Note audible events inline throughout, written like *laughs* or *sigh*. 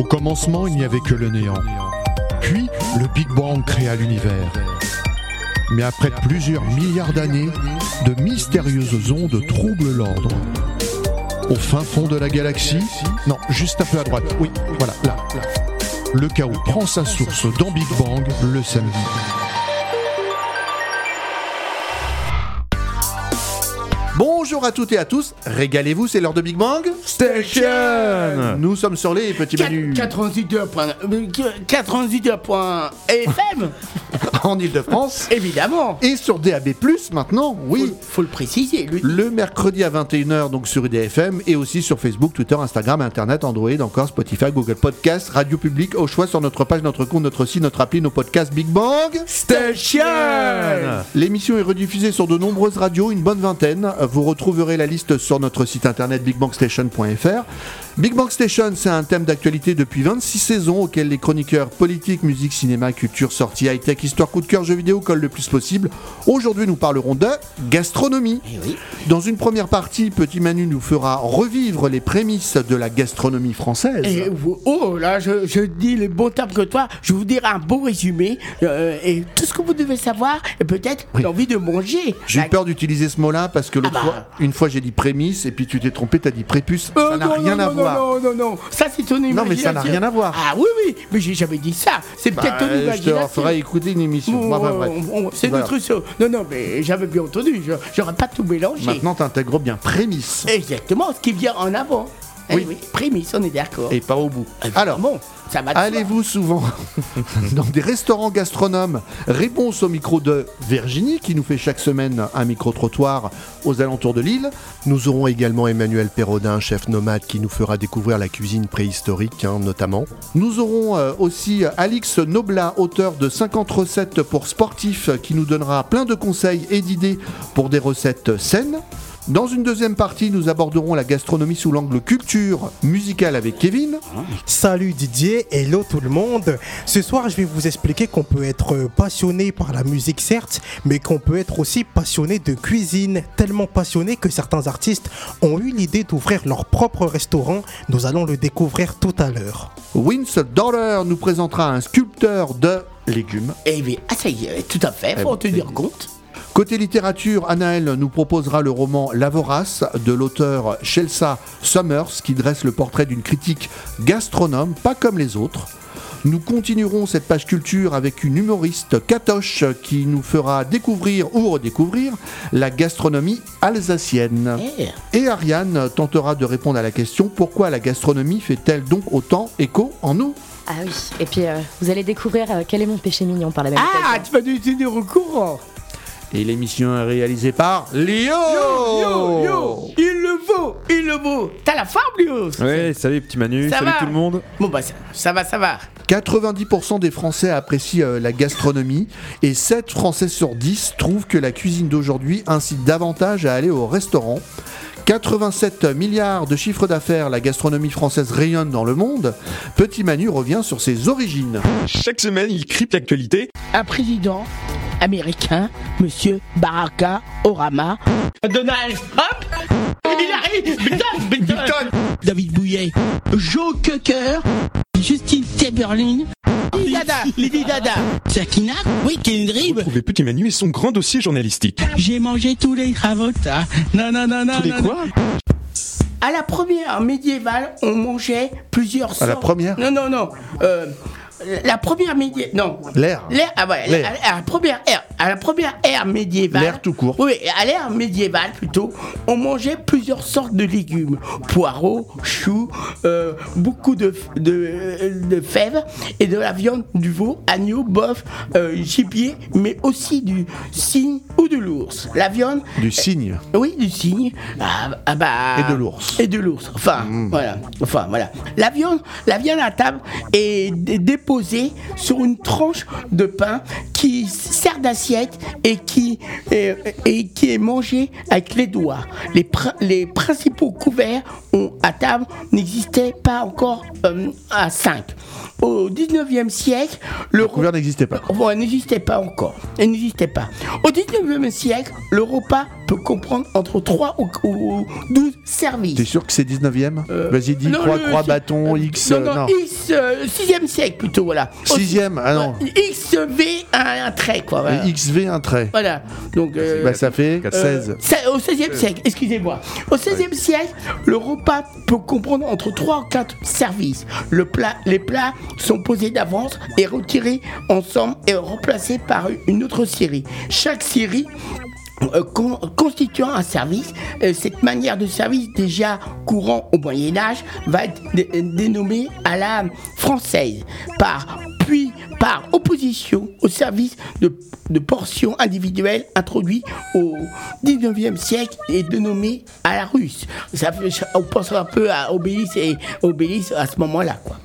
Au commencement, il n'y avait que le néant. Puis, le Big Bang créa l'univers. Mais après plusieurs milliards d'années, de mystérieuses ondes troublent l'ordre. Au fin fond de la galaxie, non, juste un peu à droite, oui, voilà, là. Le chaos prend sa source dans Big Bang le samedi. Bonjour à toutes et à tous, régalez-vous, c'est l'heure de Big Bang. Station. Nous sommes sur les petits menus. 88.FM, en Ile-de-France *laughs* évidemment. et sur DAB+, maintenant, oui. Faut, faut le préciser, lui. Le mercredi à 21h, donc sur IDFM, et aussi sur Facebook, Twitter, Instagram, Internet, Android, encore Spotify, Google Podcast, Radio Public, au choix sur notre page, notre compte, notre site, notre appli, nos podcasts Big Bang. Station L'émission est rediffusée sur de nombreuses radios, une bonne vingtaine. Vous retrouverez la liste sur notre site internet bigbangstation.fr. Big Bang Station, c'est un thème d'actualité depuis 26 saisons auquel les chroniqueurs politique, musique, cinéma, culture, sortie, high-tech, histoire, coup de cœur, jeux vidéo collent le plus possible. Aujourd'hui, nous parlerons de gastronomie. Eh oui. Dans une première partie, Petit Manu nous fera revivre les prémices de la gastronomie française. Et oh là, je, je dis les bons termes que toi, je vous dirai un beau résumé euh, et tout ce que vous devez savoir et peut-être l'envie de manger. J'ai La- peur d'utiliser ce mot-là parce que l'autre Ah bah. fois, une fois j'ai dit prémisse et puis tu t'es trompé, t'as dit prépuce. Ça n'a non, rien non, à non, voir. Non, non, non, ça c'est ton imagination. Non, mais ça n'a rien à voir. Ah oui, oui, mais j'ai jamais dit ça. C'est Bah, peut-être ton je te imagination. referai écouter une émission. Bon, c'est Voilà. notre show. Non, non, mais j'avais bien entendu. je- J'aurais pas tout mélangé. Maintenant, t'intègres bien prémisse Exactement, ce qui vient en avant. Eh Oui. oui, prémisse, on est d'accord. et pas au bout. Alors, bon, ça soi. allez-vous souvent *laughs* dans des restaurants gastronomes? Réponse au micro de Virginie qui nous fait chaque semaine un micro-trottoir aux alentours de l'île. Nous aurons également Emmanuel Perrodin, chef nomade, qui nous fera découvrir la cuisine préhistorique, hein, notamment. Nous aurons euh, aussi Alix Nobla, auteur de 50 recettes pour sportifs, qui nous donnera plein de conseils et d'idées pour des recettes saines. Dans une deuxième partie, nous aborderons la gastronomie sous l'angle culture musicale avec Kevin. Salut Didier, hello tout le monde. Ce soir, je vais vous expliquer qu'on peut être passionné par la musique, certes, mais qu'on peut être aussi passionné de cuisine. Tellement passionné que certains artistes ont eu l'idée d'ouvrir leur propre restaurant. Nous allons le découvrir tout à l'heure. Vince Dollar nous présentera un sculpteur de légumes. Eh bien, ah, ça y est, tout à fait, Eh faut en ben, tenir compte. Côté littérature, Anaël nous proposera le roman La Vorace de l'auteur Chelsea Summers qui dresse le portrait d'une critique gastronome, pas comme les autres. Nous continuerons cette page culture avec une humoriste Katoche qui nous fera découvrir ou redécouvrir la gastronomie alsacienne. Eh, Et Ariane tentera de répondre à la question pourquoi la gastronomie fait-elle donc autant écho en nous? Ah oui, et puis euh, vous allez découvrir euh, quel est mon péché mignon par la même Ah, occasion. tu vas nous tenir au courant. Et l'émission est réalisée par Léo Yo, yo, il le vaut, il le vaut. T'as la forme, Léo Ouais, salut petit Manu, Ça salut va tout le monde. Bon, bah, ça, ça va, ça va. 90% des Français apprécient euh, la gastronomie et 7 Français sur 10 trouvent que la cuisine d'aujourd'hui incite davantage à aller au restaurant. 87 milliards de chiffre d'affaires, la gastronomie française rayonne dans le monde. Petit Manu revient sur ses origines. Chaque semaine, il crypte l'actualité. Un président américain, Monsieur Baraka Orama. Donald Trump. Biden, Biden. David Bouillet. Joe Cocker. Justine Timberlake. Dada. Lady Dada. Sakina. Oui, Kendrick. Retrouvez Petit Manu et son grand dossier journalistique. J'ai mangé tous les ravotas. Non, non, non, non. Tous les non, quoi? À la première médiévale, on mangeait plusieurs sortes. À la première? Non, non, non. Euh, la première médiévale. Non. L'air. L'ère, ah ouais, L'ère. à, à la première ère, à la première ère médiévale. L'air tout court. Oui, à l'ère médiévale plutôt, on mangeait plusieurs sortes de légumes, poireaux, choux, euh, beaucoup de, de, de fèves et de la viande du veau, agneau, bœuf, euh, gibier, mais aussi du cygne ou de l'ours. La viande, Du cygne. oui, du cygne. Ah, ah bah, Et de l'ours. Et de l'ours. Enfin, Mm. voilà. Enfin, voilà. La viande, la viande à table est dé- sur une tranche de pain qui sert d'assiette et qui, qui est mangée avec les doigts. Les, prin- les principaux couverts ont- à table n'existaient pas encore euh, à 5. Au 19e siècle, le La couvert n'existait pas. Bon, elle n'existait pas encore. Elle n'existait pas. Au 19e siècle, le repas peut comprendre entre 3 ou, ou 12 services. T'es sûr que c'est 19ème Vas-y, dis Euh, Non, croix, le- croix, bâton, euh, X. Non, euh, non, non. X, euh, 6e siècle plutôt, voilà. Au- 6e, ah non. XV, un, un trait, quoi. Voilà. XV, un trait. Voilà. Donc, euh, Bah, ça fait euh, 16. c'est- au 16e siècle, excusez-moi. Au 16e siècle, le repas peut comprendre entre 3 ou 4 services. Le plat, les plats sont posés d'avance et retirés ensemble et remplacés par une autre série. Chaque série euh, con- constituant un service, euh, cette manière de service déjà courant au Moyen Âge va être dé- dénommée à la française, par puis par opposition au service de, de portions individuelles introduit au 19e siècle et dénommé à la russe. On pense un peu à Obélix et Obélix à ce moment-là. Quoi.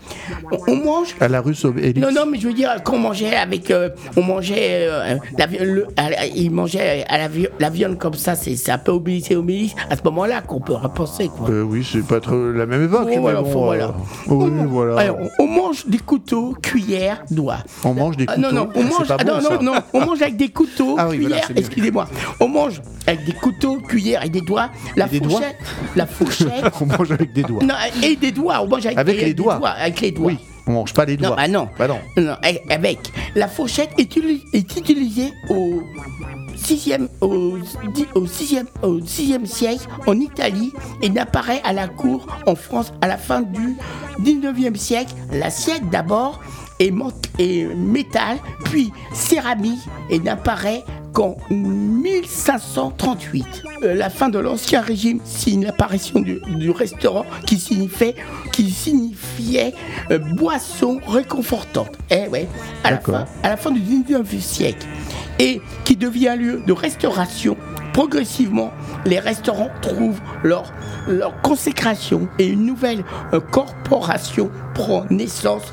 On, on mange À la russe, Élix. non, non, mais je veux dire qu'on mangeait avec. euh, on mangeait. euh, la, vi- le- la- il mangeait à la, la viande comme ça, c'est un peu obélis et obélis à ce moment-là qu'on peut repenser, quoi. Euh, oui, c'est pas trop la même époque. Oh, voilà, bon, faut- euh, voilà. Oui, On- voilà. Alors, on, mange des couteaux, cuillères, doigts. On mange des Ah, couteaux. non, non, on mange, ah, bon, non, ça. non, non, on mange avec des couteaux, Ah oui, voilà, cuillères, excusez-moi. On mange avec des couteaux, cuillères et des doigts. La Et doigts fourchette, la fourchette. *laughs* On mange avec des doigts. non, et des doigts, on mange avec, Avec des- les des doigts. Avec les doigts. Oui, on mange pas les doigts. Non, bah non. Bah non. Non, eh, avec. La fourchette est, utilisée au 6e, au, au 6e, au 6e siècle en Italie et n'apparaît à la cour en France à la fin du 19e siècle. L'assiette d'abord est métal, puis céramique et n'apparaît qu'en 1538. Euh, la fin de l'Ancien Régime signe l'apparition du, du restaurant qui signifiait, qui signifiait euh, boisson réconfortante. Eh ouais, à la, fin, à la fin du 19e siècle. Et qui devient un lieu de restauration. Progressivement, les restaurants trouvent leur, leur consécration et une nouvelle euh, corporation prend naissance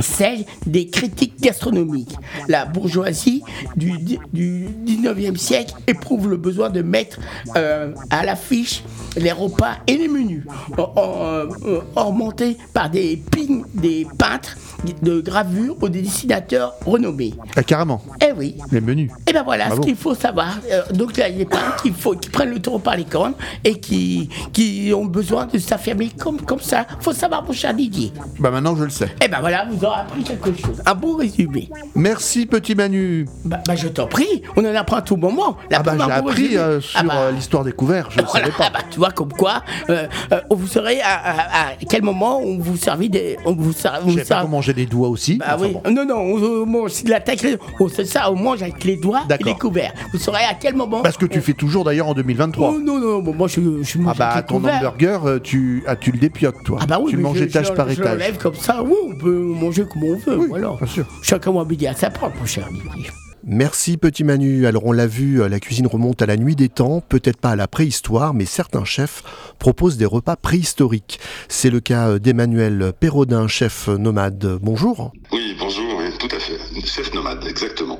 celle des critiques gastronomiques. La bourgeoisie du, du 19e siècle éprouve le besoin de mettre euh, à l'affiche les repas et les menus, en- en- euh, ornementés par des pignes, des peintres de gravure ou des dessinateurs renommés. Ah, carrément. Oui. Les menus. Et ben voilà Bravo. ce qu'il faut savoir. Euh, donc là, il y a des peintres qui, faut, qui prennent le taureau par les cornes et qui, qui ont besoin de s'affirmer comme, comme ça. faut savoir, mon cher Didier. Bah maintenant je le sais. Eh ben voilà, vous aurez appris quelque chose. Un bon résumé. Merci petit Manu. Bah, bah, je t'en prie, on en apprend à tout moment. La Ah bah j'ai appris euh, sur Ah bah, euh, l'histoire des couverts, je ne voilà, savais pas. ah bah, tu vois comme quoi, euh, euh, vous saurez à, à- à quel moment on vous servit des, on vous Je vous pas ser- qu'on mangeait des doigts aussi. Bah Enfin oui, bon. non non, on, on mange de la tête, on c'est ça, on mange avec les doigts et les couverts. Vous saurez à quel moment. Parce que tu on- fais toujours d'ailleurs en 2023. Oh non non, bon, moi je, je mange Ah bah avec les ton couverts. hamburger, euh, tu, ah, tu le dépiotes toi. Ah bah oui, tu manges je- étage je- par je étage. l'enlève comme ça, oui, on peut manger comme on veut, Oui, voilà. bien sûr. Chacun a midi à sa propre, mon cher Didier. Merci petit Manu. Alors on l'a vu, euh, la cuisine remonte à la nuit des temps, peut-être pas à la préhistoire, mais certains chefs proposent des repas préhistoriques. C'est le cas euh, d'Emmanuel Perrodin, chef nomade. Bonjour. Oui, bonjour, tout à fait. Chef nomade, exactement.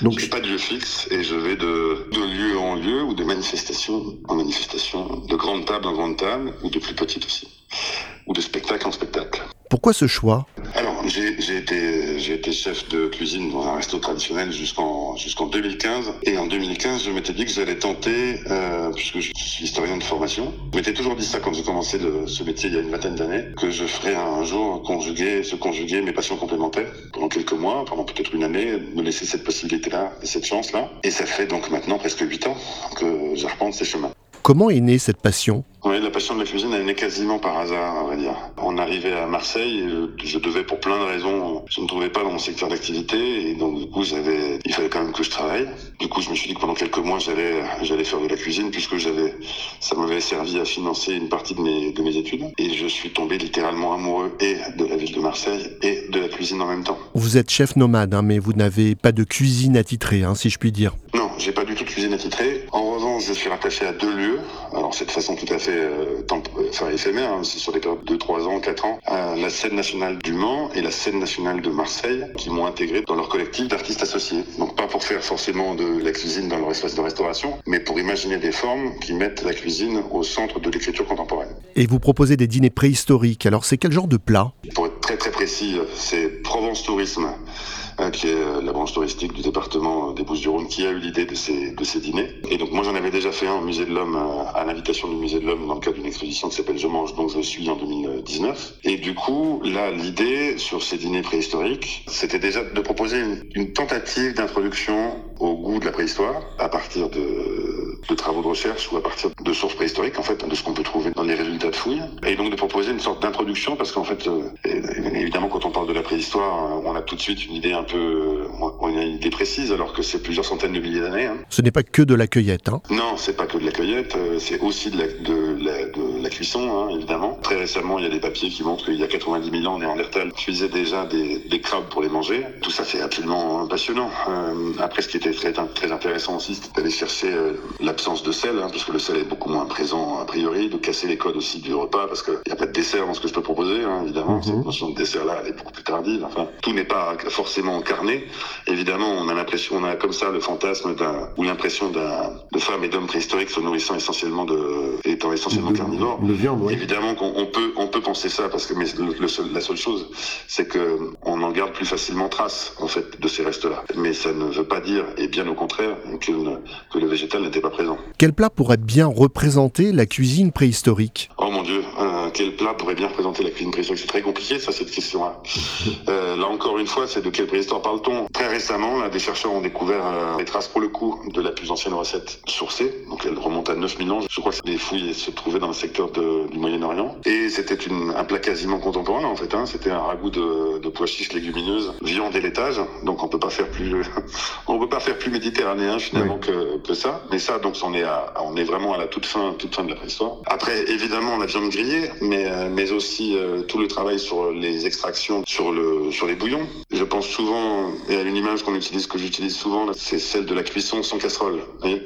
Donc- je n'ai pas de lieu fixe et je vais de, de lieu en lieu ou de manifestation en manifestation, de grande table en grande table ou de plus petite aussi, ou de spectacle en spectacle. Pourquoi ce choix? Alors, j'ai été, chef de cuisine dans un resto traditionnel jusqu'en jusqu'en 2015. Et en 2015, je m'étais dit que j'allais tenter, euh, puisque je suis historien de formation, je m'étais toujours dit ça quand j'ai commencé le- ce métier il y a une vingtaine d'années, que je ferais un jour conjuguer, se conjuguer mes passions complémentaires pendant quelques mois, pendant peut-être une année, me laisser cette possibilité-là et cette chance-là. Et ça fait donc maintenant presque huit ans que j'arpente ces chemins. Comment est née cette passion? Oui, la passion de la cuisine, elle est née quasiment par hasard, on va dire. On arrivait à Marseille, et je, devais pour plein de raisons, je ne trouvais pas dans mon secteur d'activité, et donc du coup, j'avais, il fallait quand même que je travaille. Du coup, je me suis dit que pendant quelques mois, j'allais, j'allais faire de la cuisine, puisque j'avais, ça m'avait servi à financer une partie de mes, de mes études. Et je suis tombé littéralement amoureux et de la ville de Marseille et de la cuisine en même temps. Vous êtes chef nomade, hein, mais vous n'avez pas de cuisine attitrée, hein, si je puis dire. Non, j'ai pas du tout de cuisine attitrée. En revanche, je suis rattaché à deux lieux. Alors, c'est de façon tout à fait euh, euh, enfin, éphémère, hein, c'est sur des périodes de 3 ans, 4 ans. à la scène nationale du Mans et la scène nationale de Marseille, qui m'ont intégré dans leur collectif d'artistes associés. Donc, pas pour faire forcément de la cuisine dans leur espace de restauration, mais pour imaginer des formes qui mettent la cuisine au centre de l'écriture contemporaine. Et vous proposez des dîners préhistoriques. Alors c'est quel genre de plat? Pour être très très précis, c'est Provence Tourisme qui est euh, la branche touristique du département des Bouches-du-Rhône, qui a eu l'idée de ces, dîners. Et donc moi j'en avais déjà fait un au Musée de l'Homme, euh, à l'invitation du Musée de l'Homme, dans le cadre d'une exposition qui s'appelle Je mange donc je suis en 2019. Et du coup, là, l'idée sur ces dîners préhistoriques, c'était déjà de proposer une tentative d'introduction au goût de la préhistoire à partir de, de, travaux de recherche ou à partir de sources préhistoriques, en fait, de ce qu'on peut trouver dans les résultats de fouilles. Et donc de proposer une sorte d'introduction, parce qu'en fait, euh, évidemment, quand on parle de la préhistoire, on a tout de suite une idée un peu, on a une idée précise, alors que c'est plusieurs centaines de milliers d'années. Hein. Ce n'est pas que de la cueillette. Hein. Non, c'est pas que de la cueillette, euh, c'est aussi de la, de la, de la cuisson, hein, évidemment. Très récemment, il y a des papiers qui montrent qu'il y a 90 000 ans, Néandertal cuisait déjà des, des crabes pour les manger. Tout ça, c'est absolument passionnant. Euh, après, ce qui était très, très intéressant aussi, c'était d'aller chercher euh, l'absence de sel, hein, puisque le sel est beaucoup moins présent a priori, de casser les codes aussi du repas, parce qu'il n'y a pas de dessert dans ce que je peux proposer, hein, évidemment. Mhm. Cette notion de dessert-là, elle est beaucoup plus tardive. Enfin, tout n'est pas forcément incarné. Évidemment, on a l'impression, on a comme ça le fantasme d'un, ou l'impression d'un, de femmes et d'hommes préhistoriques se nourrissant essentiellement de, étant essentiellement carnivores. De viande, oui. Évidemment qu'on peut, on peut penser ça, parce que mais le, seul, la seule chose, c'est que on en garde plus facilement trace, en fait, de ces restes-là. Mais ça ne veut pas dire, et bien au contraire, que, que le végétal n'était pas présent. Quel plat pourrait bien représenter la cuisine préhistorique? Oh mon Dieu, quel plat pourrait bien représenter la cuisine préhistorique C'est très compliqué, ça, cette question-là. euh, là encore une fois, c'est de quelle préhistoire parle-t-on? Très récemment, là, des chercheurs ont découvert euh, des traces, pour le coup, de la plus ancienne recette sourcée. Donc elle remonte à 9000 ans. Je crois que les fouilles se trouvaient dans le secteur de, du Moyen-Orient. Et c'était un plat quasiment contemporain, en fait. Hein. C'était un ragoût de, de pois chiches légumineuses, viande et laitage. Donc on peut pas faire plus, *laughs* on peut pas faire plus méditerranéen finalement que, que, ça. Mais ça, donc on est à, on est vraiment à la toute fin, toute fin de la préhistoire. Après, évidemment, la viande grillée, mais euh, mais aussi euh, tout le travail sur les extractions, sur le sur les bouillons. Je pense souvent et à une image qu'on utilise, que j'utilise souvent, c'est celle de la cuisson sans casserole. oui.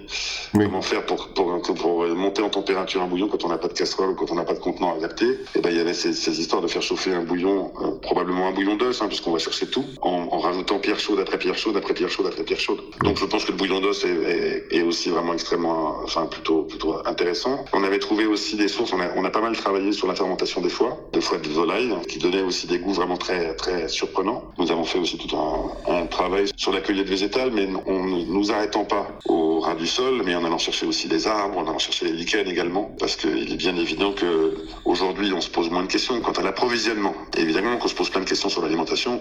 Comment faire pour, pour, pour monter en température un bouillon quand on n'a pas de casserole ou quand on n'a pas de contenant adapté Et eh ben il y avait ces, ces, histoires de faire chauffer un bouillon, euh, probablement un bouillon d'os, hein, puisqu'on va chercher tout, en, en, rajoutant pierre chaude après pierre chaude après pierre chaude après pierre chaude. Donc je pense que le bouillon d'os est, est, est, aussi vraiment extrêmement, enfin plutôt plutôt intéressant. On avait trouvé aussi des sources. On a, on a pas mal travaillé sur la fermentation des foies, de foies de volaille, qui donnait aussi des goûts vraiment très très surprenants. Nous avons fait aussi tout un, travail sur la cueillette végétale, mais on ne nous arrêtant pas au ras du sol, mais en allant chercher aussi des arbres, en allant chercher les lichens également, parce qu'il est bien évident que aujourd'hui on se pose moins de questions quant à l'approvisionnement. Évidemment qu'on se pose plein de questions sur l'alimentation,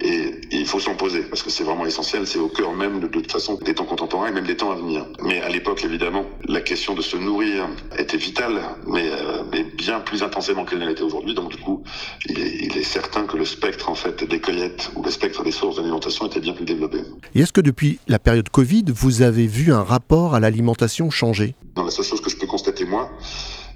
et, et, il faut s'en poser, parce que c'est vraiment essentiel, c'est au cœur même de, de toute façon des temps contemporains et même des temps à venir. Mais à l'époque, évidemment, la question de se nourrir était vitale, mais, euh, mais bien plus intensément qu'elle ne l'était aujourd'hui. Donc du coup, il est, il est certain que le spectre en fait des cueillettes ou le spectre des sources d'alimentation était bien plus développé. Et est-ce que depuis la période Covid, vous avez vu un rapport à l'alimentation changer? Non, la seule chose que je peux constater moi,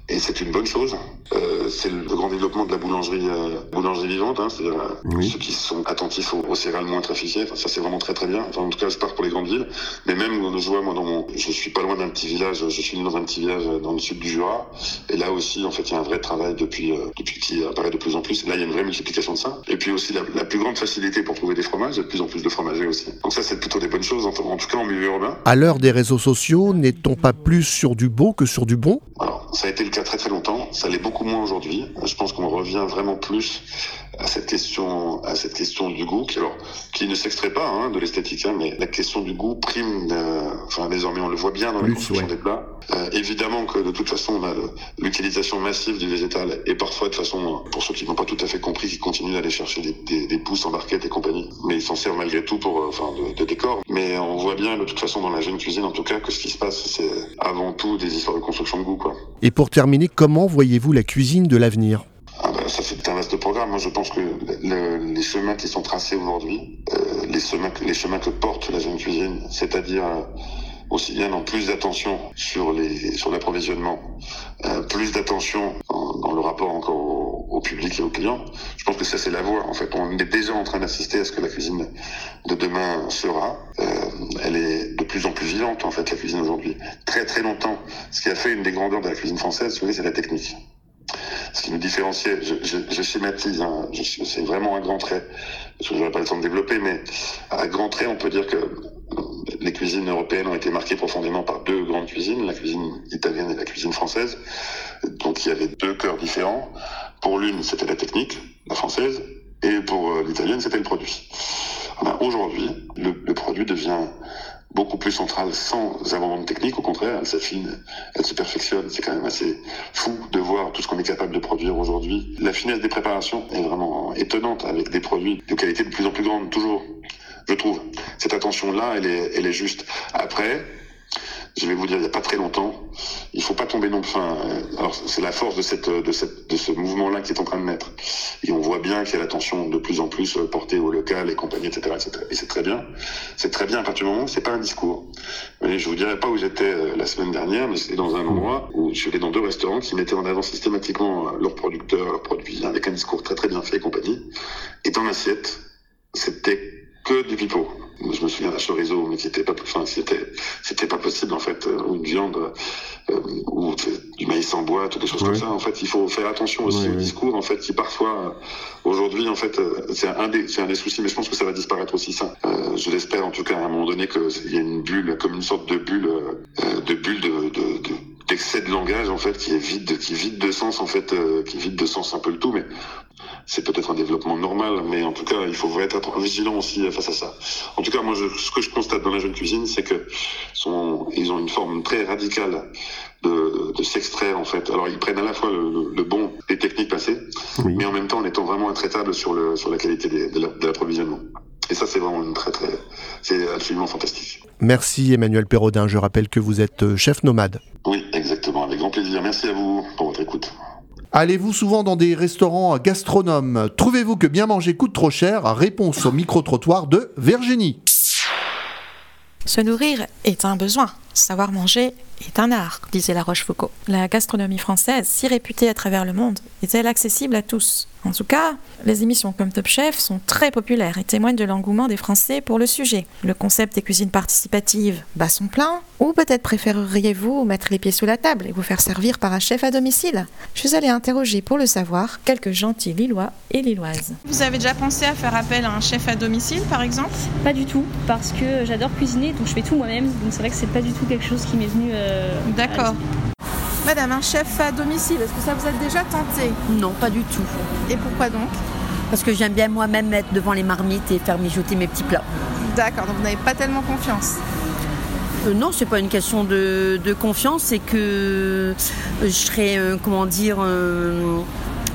et c'est une bonne chose. Euh, c'est le grand développement de la boulangerie, euh, boulangerie vivante, hein, c'est-à-dire euh, oui. ceux qui sont attentifs aux, aux céréales moins trafiquées. Enfin, ça c'est vraiment très très bien. Enfin, en tout cas, je pars pour les grandes villes, mais même je vois moi dans mon, je suis pas loin d'un petit village. Je suis né dans un petit village dans le sud du Jura, et là aussi, en fait, il y a un vrai travail depuis depuis qui apparaît de plus en plus. Et là, il y a une vraie multiplication de ça. Et puis aussi la, la plus grande facilité pour trouver des fromages, il y a de plus en plus de fromagers aussi. Donc ça, c'est plutôt des bonnes choses, en, en tout cas en milieu urbain. À l'heure des réseaux sociaux, n'est-on pas plus sur du beau que sur du bon? Alors, ça a été le cas très très longtemps. Ça l'est beaucoup moins aujourd'hui. Je pense qu'on revient vraiment plus à cette question, à cette question du goût, qui, alors, qui ne s'extrait pas hein, de l'esthétique, hein, mais la question du goût prime. Euh, enfin, désormais, on le voit bien dans la construction ouais. des plats. Euh, évidemment que de toute façon, on a l'utilisation massive du végétal et parfois de façon, pour ceux qui n'ont pas tout à fait compris, qui continuent d'aller chercher des, des, des, pousses en barquette et compagnie, mais ils s'en servent malgré tout pour, enfin, de, de, décor. Mais on voit bien de toute façon dans la jeune cuisine, en tout cas, que ce qui se passe, c'est avant tout des histoires de construction de goût, quoi. Et pour terminer, comment voyez-vous la cuisine de l'avenir? Ça c'est un vaste programme. Moi je pense que le, les chemins qui sont tracés aujourd'hui, euh, les chemins, les chemins que porte la jeune cuisine, c'est-à-dire euh, aussi bien dans plus d'attention sur les sur l'approvisionnement, euh, plus d'attention dans le rapport encore au, public et aux clients. Je pense que ça c'est la voie. En fait, on est déjà en train d'assister à ce que la cuisine de demain sera. Elle est de plus en plus vivante en fait la cuisine aujourd'hui. Très très longtemps, ce qui a fait une des grandeurs de la cuisine française, c'est la technique ce qui nous différenciait, je, schématise, hein, c'est vraiment un grand trait, parce que je n'aurai pas le temps de développer, mais à grand trait, on peut dire que les cuisines européennes ont été marquées profondément par deux grandes cuisines, la cuisine italienne et la cuisine française. Donc il y avait deux cœurs différents. Pour l'une, c'était la technique, la française, et pour euh, l'italienne, c'était le produit. Aujourd'hui, le produit devient beaucoup plus centrale sans de technique. Au contraire, elle s'affine, elle se perfectionne. C'est quand même assez fou de voir tout ce qu'on est capable de produire aujourd'hui. La finesse des préparations est vraiment étonnante avec des produits de qualité de plus en plus grande, toujours. Je trouve. Cette attention-là, elle est, elle est juste. Après, je vais vous dire, il n'y a pas très longtemps, il faut pas tomber non plus. Enfin, alors c'est la force de cette, de cette, de ce mouvement-là qui est en train de naître. Et on voit bien qu'il y a l'attention de plus en plus portée au local et compagnie, etc., etc. Et c'est très bien. C'est très bien à partir du moment où c'est pas un discours. Mais je vous dirai pas où j'étais euh, la semaine dernière, mais c'est dans un endroit où je suis allé dans deux restaurants qui mettaient en avant systématiquement leurs producteurs, leurs produits, avec un discours très très bien fait et compagnie. Et dans l'assiette, c'était que du pipeau. Je me souviens d'un chorizo, mais c'était pas, enfin, c'était, c'était pas possible en fait, ou une viande, euh, ou du maïs en boîte, ou des choses comme ça. En fait, il faut faire attention aussi au discours, en fait, qui parfois, aujourd'hui, en fait, c'est un des, c'est un des soucis, mais je pense que ça va disparaître aussi ça. Euh, je l'espère en tout cas à un moment donné qu'il y a une bulle, comme une sorte de bulle, euh, de bulle de, de, de d'excès de langage en fait qui est vide qui vide de sens en fait euh, qui vide de sens un peu le tout mais c'est peut-être un développement normal mais en tout cas il faut être vigilant aussi face à ça. En tout cas moi je, ce que je constate dans la jeune cuisine c'est que sont ils ont une forme très radicale de, de s'extraire en fait. Alors ils prennent à la fois le, le bon des techniques passées oui. mais en même temps en étant vraiment intraitable sur le sur la qualité de l'approvisionnement et ça, c'est vraiment une très, très, c'est absolument fantastique. Merci Emmanuel Perrodin. Je rappelle que vous êtes chef nomade. Oui, exactement. Avec grand plaisir. Merci à vous pour votre écoute. Allez-vous souvent dans des restaurants gastronomes? Trouvez-vous que bien manger coûte trop cher? Réponse au micro-trottoir de Virginie. Se nourrir est un besoin. Savoir manger est un art, disait La Rochefoucauld. La gastronomie française, si réputée à travers le monde, est-elle accessible à tous? En tout cas, les émissions comme Top Chef sont très populaires et témoignent de l'engouement des Français pour le sujet. Le concept des cuisines participatives bat son plein Ou peut-être préféreriez-vous mettre les pieds sous la table et vous faire servir par un chef à domicile? Je suis allée interroger pour le savoir quelques gentils Lillois et Lilloises. Vous avez déjà pensé à faire appel à un chef à domicile, par exemple? Pas du tout, parce que j'adore cuisiner, donc je fais tout moi-même. Donc c'est vrai que c'est pas du tout quelque chose qui m'est venu. Euh, D'accord. Madame, un chef à domicile, est-ce que ça vous a déjà tenté? Non, pas du tout. Et pourquoi donc? Parce que j'aime bien moi-même être devant les marmites et faire mijoter mes petits plats. D'accord, donc vous n'avez pas tellement confiance? Euh, non, c'est pas une question de, de confiance, c'est que je serais, euh, comment dire, euh,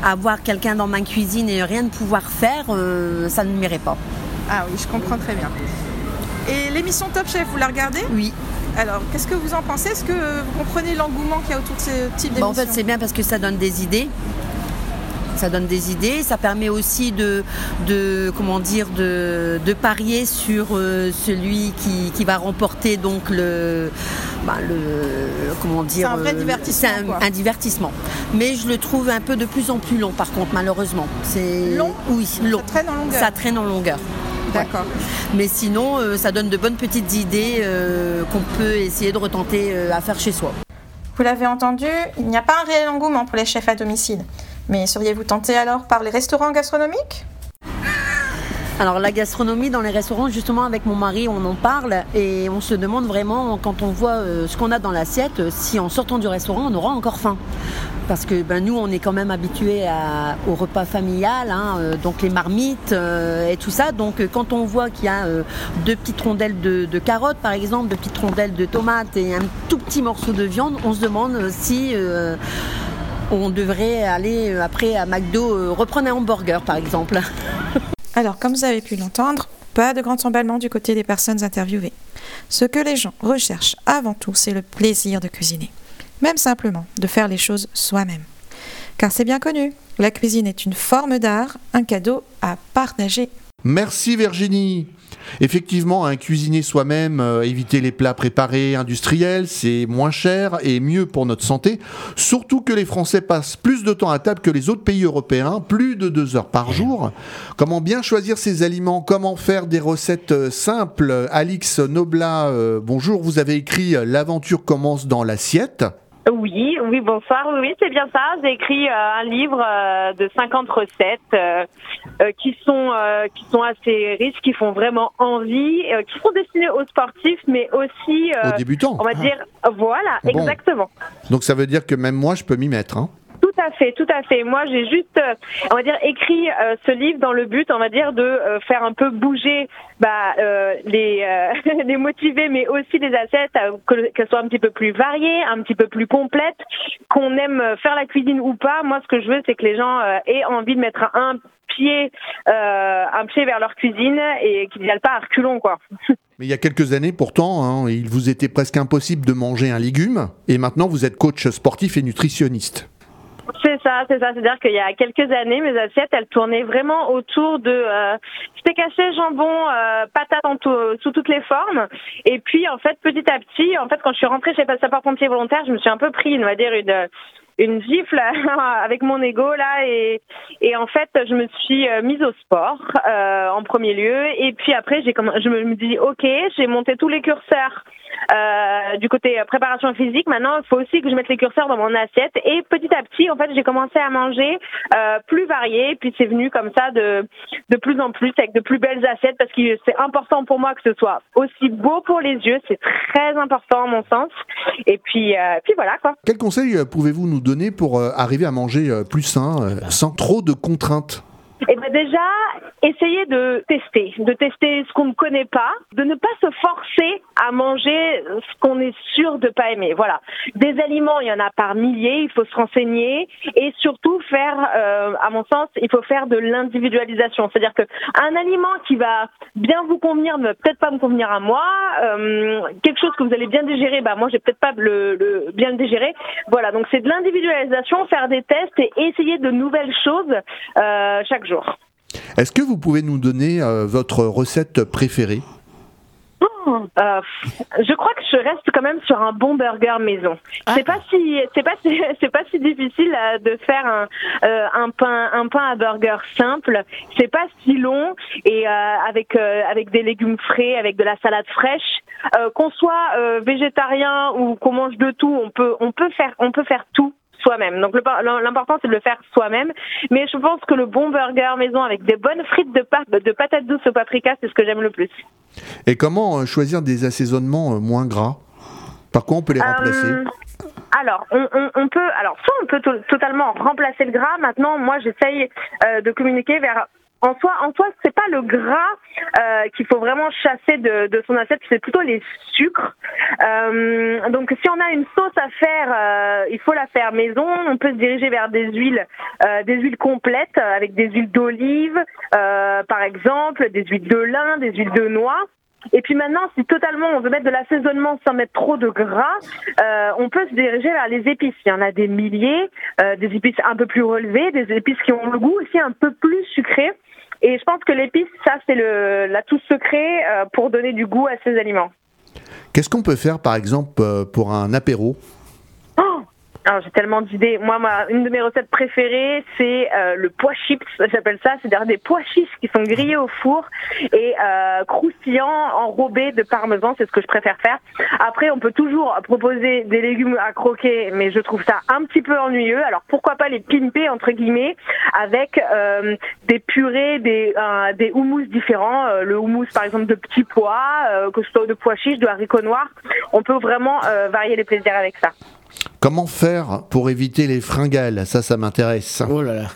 avoir quelqu'un dans ma cuisine et rien ne pouvoir faire, euh, ça ne m'irait pas. Ah oui, je comprends très bien. Et l'émission Top Chef, vous la regardez? Oui. Alors, qu'est-ce que vous en pensez? Est-ce que vous comprenez l'engouement qu'il y a autour de ce type d'émission bah, En fait, c'est bien parce que ça donne des idées. Ça donne des idées, ça permet aussi de, de comment dire, de, de parier sur euh, celui qui, qui, va remporter donc le, bah, le comment dire. C'est un vrai euh, divertissement. C'est un, un divertissement. Mais je le trouve un peu de plus en plus long, par contre, malheureusement. C'est Long? Oui, long. Ça traîne en longueur. Ça traîne en longueur. D'accord. Mais sinon, euh, ça donne de bonnes petites idées euh, qu'on peut essayer de retenter euh, à faire chez soi. Vous l'avez entendu, il n'y a pas un réel engouement pour les chefs à domicile. Mais seriez-vous tenté alors par les restaurants gastronomiques? Alors la gastronomie dans les restaurants, justement avec mon mari, on en parle et on se demande vraiment quand on voit euh, ce qu'on a dans l'assiette, euh, si en sortant du restaurant on aura encore faim. Parce que ben, nous on est quand même habitués au repas familial, hein, euh, donc les marmites et tout ça. Donc quand on voit qu'il y a deux petites rondelles de, carottes par exemple, deux petites rondelles de tomates et un tout petit morceau de viande, on se demande si on devrait aller après à McDo reprendre un hamburger par exemple. *laughs* Alors, comme vous avez pu l'entendre, pas de grand emballement du côté des personnes interviewées. Ce que les gens recherchent avant tout, c'est le plaisir de cuisiner. Même simplement de faire les choses soi-même. Car c'est bien connu, la cuisine est une forme d'art, un cadeau à partager. Merci Virginie. Effectivement, un cuisiner soi-même, euh, éviter les plats préparés industriels, c'est moins cher et mieux pour notre santé. Surtout que les Français passent plus de temps à table que les autres pays européens, plus de deux heures par jour. Comment bien choisir ses aliments? Comment faire des recettes euh, simples? Alix Nobla, euh, bonjour. Vous avez écrit L'aventure commence dans l'assiette. Oui, oui, bonsoir. Oui, oui, c'est bien ça. J'ai écrit euh, un livre euh, de 50 recettes euh, euh, qui sont euh, qui sont assez riches, qui font vraiment envie, euh, qui sont destinées aux sportifs, mais aussi euh, Aux débutants. On va dire, voilà, Bon. exactement. Donc ça veut dire que même moi, je peux m'y mettre. Hein. Tout à fait, tout à fait. Moi, j'ai juste, euh, on va dire, écrit euh, ce livre dans le but, on va dire, de euh, faire un peu bouger bah, euh, les, euh, *laughs* les motivés, mais aussi les assiettes, euh, que- qu'elles soient un petit peu plus variées, un petit peu plus complètes, qu'on aime faire la cuisine ou pas. Moi, ce que je veux, c'est que les gens aient envie de mettre un pied, un pied vers leur cuisine et qu'ils n'y aillent pas à reculons, quoi. *laughs* Mais il y a quelques années, pourtant, hein, il vous était presque impossible de manger un légume. Et maintenant, vous êtes coach sportif et nutritionniste. C'est ça, c'est ça. C'est-à-dire qu'il y a quelques années, mes assiettes, elles tournaient vraiment autour de euh, steak haché, jambon, euh, patates en tout- sous toutes les formes. Et puis, en fait, petit à petit, en fait, quand je suis rentrée chez sapeur-pompier volontaire, je me suis un peu pris, on va dire, une une gifle *laughs* avec mon ego là et et en fait je me suis euh, mise au sport euh, en premier lieu et puis après j'ai comm- je me dis ok j'ai monté tous les curseurs euh, du côté euh, préparation physique. Maintenant, il faut aussi que je mette les curseurs dans mon assiette. Et petit à petit, en fait, j'ai commencé à manger euh, plus varié. Puis c'est venu comme ça de de plus en plus avec de plus belles assiettes parce que c'est important pour moi que ce soit aussi beau pour les yeux. C'est très important à mon sens. Et puis euh, puis voilà quoi. Quels conseils euh, pouvez-vous nous donner pour euh, arriver à manger euh, plus sain, euh, sans trop de contraintes Et ben déjà, essayer de tester, de tester ce qu'on ne connaît pas, de ne pas se forcer à manger ce qu'on est sûr de pas aimer. Voilà. Des aliments, il y en a par milliers, il faut se renseigner et surtout faire, euh, à mon sens, il faut faire de l'individualisation. C'est-à-dire que un aliment qui va bien vous convenir ne va peut-être pas me convenir à moi. Euh, quelque chose que vous allez bien digérer, bah moi j'ai peut-être pas le, le- bien le digérer. Voilà. Donc c'est de l'individualisation, faire des tests et essayer de nouvelles choses euh, chaque jour. Est-ce que vous pouvez nous donner euh, votre recette préférée? Euh, je crois que je reste quand même sur un bon burger maison. C'est pas si c'est pas si *laughs* c'est pas si difficile euh, de faire un euh, un pain un pain à burger simple. C'est pas si long et euh, avec euh, avec des légumes frais, avec de la salade fraîche. Euh, qu'on soit euh, végétarien ou qu'on mange de tout, on peut on peut faire on peut faire tout soi-même. Donc l'important c'est de le faire soi-même. Mais je pense que le bon burger maison avec des bonnes frites de, pa- de patates douces au paprika, c'est ce que j'aime le plus. Et comment euh, choisir des assaisonnements euh, moins gras? Par quoi on peut les remplacer? Euh, alors, on, on- on peut, alors soit on peut to- totalement remplacer le gras. Maintenant, moi, j'essaye euh, de communiquer vers. En soi, en soi, c'est pas le gras euh, qu'il faut vraiment chasser de, de son assiette, c'est plutôt les sucres. Euh, donc, si on a une sauce à faire, euh, il faut la faire maison. On peut se diriger vers des huiles, euh, des huiles complètes euh, avec des huiles d'olive, euh, par exemple, des huiles de lin, des huiles de noix. Et puis maintenant, si totalement on veut mettre de l'assaisonnement sans mettre trop de gras, euh, on peut se diriger vers les épices. Il y en a des milliers, euh, des épices un peu plus relevées, des épices qui ont le goût aussi un peu plus sucré. Et je pense que l'épice, ça c'est l'atout secret euh, pour donner du goût à ces aliments. Qu'est-ce qu'on peut faire, par exemple, euh, pour un apéro? Alors j'ai tellement d'idées. Moi, ma, une de mes recettes préférées, c'est euh, le pois chips. J'appelle ça. C'est-à-dire des pois chiches qui sont grillés au four et euh, croustillants, enrobés de parmesan. C'est ce que je préfère faire. Après, on peut toujours proposer des légumes à croquer, mais je trouve ça un petit peu ennuyeux. Alors pourquoi pas les pimper entre guillemets avec euh, des purées, des euh, des houmous différents. Euh, le houmous, par exemple, de petits pois, euh, que ce soit de pois chiches, de haricots noirs. On peut vraiment varier les plaisirs avec ça. Comment faire pour éviter les fringales? Ça, ça m'intéresse. Oh là là.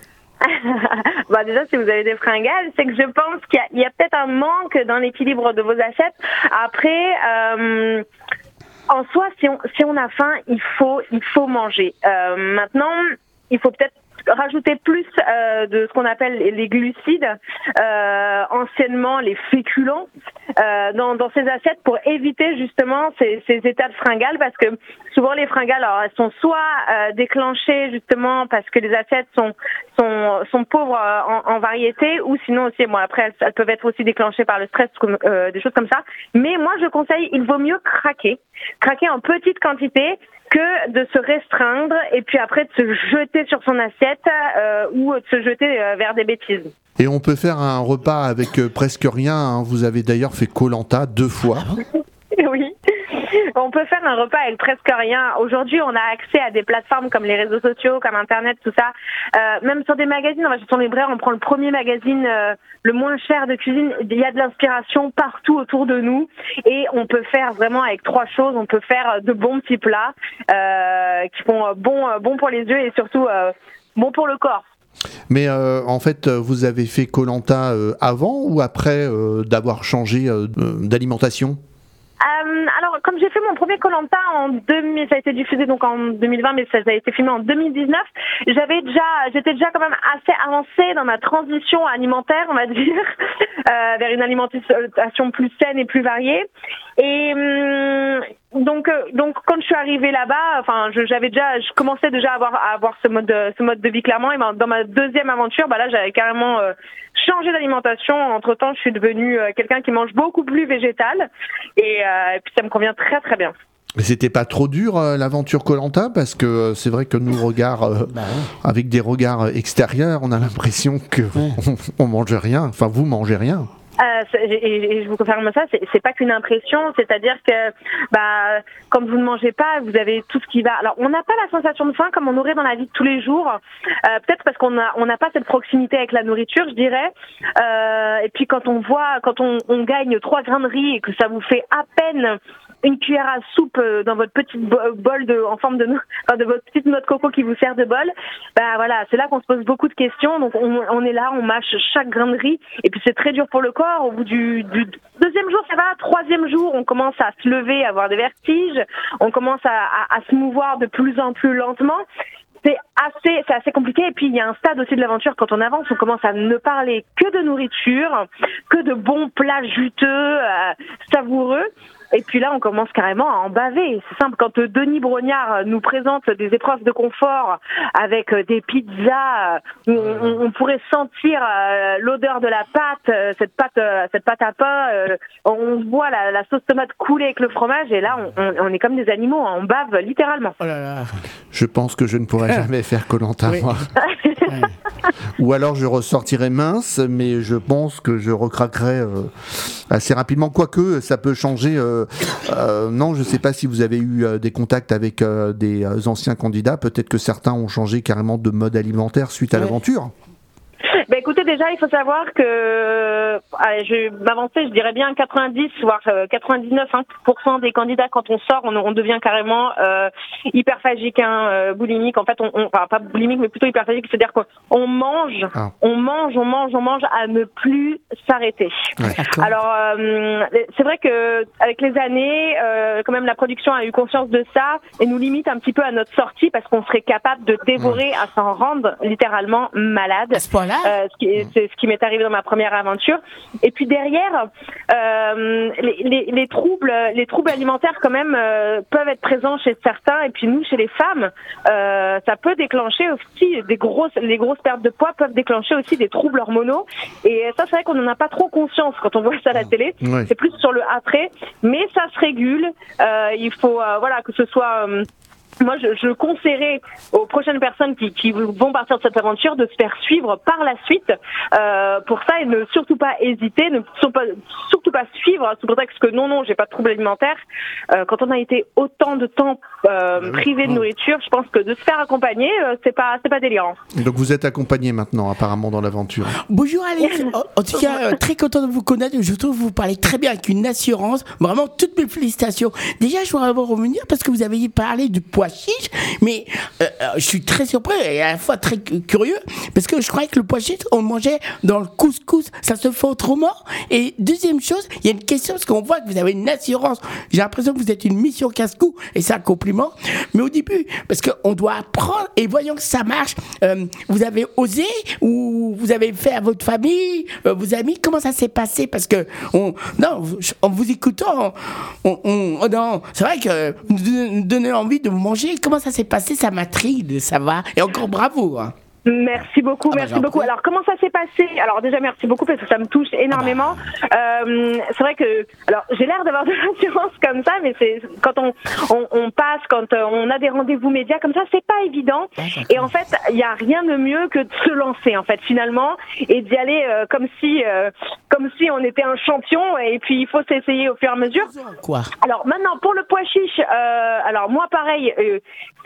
*laughs* bah déjà, si vous avez des fringales, c'est que je pense qu'il y a, peut-être un manque dans l'équilibre de vos assiettes. Après, euh, en soi, si on, si on a faim, il faut, il faut manger. Euh, maintenant, il faut peut-être rajouter plus euh, de ce qu'on appelle les glucides, euh, anciennement les féculents, euh, dans, dans ces assiettes pour éviter justement ces, ces états de fringales parce que souvent les fringales, alors elles sont soit déclenchées justement parce que les assiettes sont sont, sont pauvres en, variété ou sinon aussi, bon après elles, elles peuvent être aussi déclenchées par le stress, des choses comme ça. Mais moi je conseille, il vaut mieux craquer, craquer en petite quantité que de se restreindre et puis après de se jeter sur son assiette euh, ou de se jeter euh, vers des bêtises. Et on peut faire un repas avec euh, presque rien. hein. Vous avez d'ailleurs fait Colanta deux fois. *laughs* oui. on peut faire un repas avec presque rien. Aujourd'hui, on a accès à des plateformes comme les réseaux sociaux, comme Internet, tout ça. Euh, même sur des magazines, on va chez son libraire, on prend le premier magazine euh, le moins cher de cuisine. Il y a de l'inspiration partout autour de nous et on peut faire vraiment avec trois choses. On peut faire de bons petits plats euh, qui font bon, bon pour les yeux et surtout euh, bon pour le corps. Mais euh, en fait, euh, vous avez fait Colanta avant ou après euh, d'avoir changé euh, d'alimentation? Euh, alors, comme j'ai fait mon premier Colanta en 2000, ça a été diffusé donc en 2020, mais ça a été filmé en 2019. J'avais déjà, j'étais déjà quand même assez avancée dans ma transition alimentaire, on va *laughs* dire, euh, vers une alimentation plus saine et plus variée. Et hum, donc, euh, donc quand je suis arrivée là-bas, enfin, je- j'avais déjà, je commençais déjà à avoir, à avoir ce mode, de, ce mode de vie clairement. Et ben, dans ma deuxième aventure, bah là, j'avais carrément euh, changé d'alimentation. Entre temps, je suis devenue euh, quelqu'un qui mange beaucoup plus végétal, et, euh, et puis ça me convient très très bien. Mais C'était pas trop dur euh, l'aventure Colanta? Parce que euh, c'est vrai que nous regards euh, avec des regards extérieurs, on a l'impression que *laughs* on, on mange rien. Enfin, vous mangez rien. Euh, et, je vous confirme ça, c'est- pas qu'une impression, c'est-à-dire que bah quand vous ne mangez pas, vous avez tout ce qui va. Alors on n'a pas la sensation de faim comme on aurait dans la vie de tous les jours, euh, peut-être parce qu'on a on n'a pas cette proximité avec la nourriture, je dirais. Euh, et puis quand on voit, quand on, on gagne trois grains de riz et que ça vous fait à peine une cuillère à soupe euh, dans votre petite bo- bol de en forme de *laughs* enfin, de votre petite noix de coco qui vous sert de bol, bah voilà, c'est là qu'on se pose beaucoup de questions. Donc on, on est là, on mâche chaque grain de riz et puis c'est très dur pour le corps. Au bout du, du deuxième jour, ça va. Troisième jour, on commence à se lever, à avoir des vertiges. On commence à, à- à se mouvoir de plus en plus lentement. C'est assez, c'est assez compliqué. Et puis il y a un stade aussi de l'aventure quand on avance, on commence à ne parler que de nourriture, que de bons plats juteux, euh, savoureux. Et puis là, on commence carrément à en baver. C'est simple. Quand euh, Denis Brognard euh, nous présente des épreuves de confort avec euh, des pizzas, où on, on- pourrait sentir l'odeur de la pâte, cette pâte, cette pâte à pain. on voit la, la sauce tomate couler avec le fromage, et là, on, est comme des animaux. On bave littéralement. Je pense que je ne pourrai *laughs* jamais faire Colanta moi. *laughs* Ou alors je ressortirai mince, mais je pense que je recraquerai assez rapidement. Quoique, ça peut changer. euh, non, je ne sais pas si vous avez eu euh, des contacts avec euh, des euh, anciens candidats. Peut-être que certains ont changé carrément de mode alimentaire suite à l'aventure. Bah écoutez, déjà, il faut savoir que, allez, je vais m'avancer, je dirais bien 90, voire euh, 99% hein, des candidats, quand on sort, on, on devient carrément euh, hyperphagique, hein, euh, boulimique. En fait, on, on- enfin pas boulimique, mais plutôt hyperphagique, c'est-à-dire qu'on mange, Ah. on mange, on mange, on mange à ne plus s'arrêter. Alors, euh, c'est vrai que avec les années, euh, quand même, la production a eu conscience de ça et nous limite un petit peu à notre sortie parce qu'on serait capable de dévorer, à s'en rendre littéralement malade. À ce point-là euh, ce qui, c'est ce qui m'est arrivé dans ma première aventure. Et puis derrière, euh, les, les, les troubles, les troubles alimentaires quand même euh, peuvent être présents chez certains. Et puis nous, chez les femmes, euh, ça peut déclencher aussi des grosses, les grosses pertes de poids peuvent déclencher aussi des troubles hormonaux. Et ça, c'est vrai qu'on n'en a pas trop conscience quand on voit ça à la télé. Ouais. C'est plus sur le après, mais ça se régule. Euh, il faut, euh, voilà, que ce soit euh, moi, je, je conseillerais aux prochaines personnes qui, qui vont partir de cette aventure de se faire suivre par la suite euh, pour ça et ne surtout pas hésiter, ne surtout pas, surtout pas suivre sous prétexte que non, non, j'ai pas de trouble alimentaire. Euh, quand on a été autant de temps euh, privé de nourriture, je pense que de se faire accompagner, euh, c'est pas, c'est pas délirant. Donc vous êtes accompagné maintenant, apparemment, dans l'aventure. Bonjour Alex, en, tout cas euh, très content de vous connaître, je trouve que vous parlez très bien avec une assurance, vraiment toutes mes félicitations. Déjà je voudrais revenir parce que vous avez parlé du pois chiche, mais euh, euh, je suis très surpris et à la fois très cu- curieux parce que je croyais que le pois chiche on mangeait dans le couscous, ça se fait autrement. Et deuxième chose, il y a une question parce qu'on voit que vous avez une assurance, j'ai l'impression que vous êtes une mission casse-cou et c'est un compliment, mais au début, parce qu'on doit apprendre et voyons que ça marche, euh, vous avez osé ou vous avez fait à votre famille, vos amis, comment ça s'est passé? Parce que, on, non, en vous écoutant, on, on- oh c'est vrai que nous don- nous donner envie de vous manger, comment ça s'est passé, ça m'intrigue de savoir. Et encore bravo. hein. Merci beaucoup, Ah bah, merci beaucoup. Alors comment ça s'est passé? Alors déjà merci beaucoup parce que ça me touche énormément. Euh, c'est vrai que alors j'ai l'air d'avoir de *laughs* l'assurance comme ça, mais c'est quand on, on, on passe, quand euh, on a des rendez-vous médias comme ça, c'est pas évident. Et en fait, il y a rien de mieux que de se lancer en fait finalement et d'y aller euh, comme si euh, comme si on était un champion et puis il faut s'essayer au fur et à mesure. Quoi? Alors maintenant pour le pois chiche, euh, alors moi pareil, euh,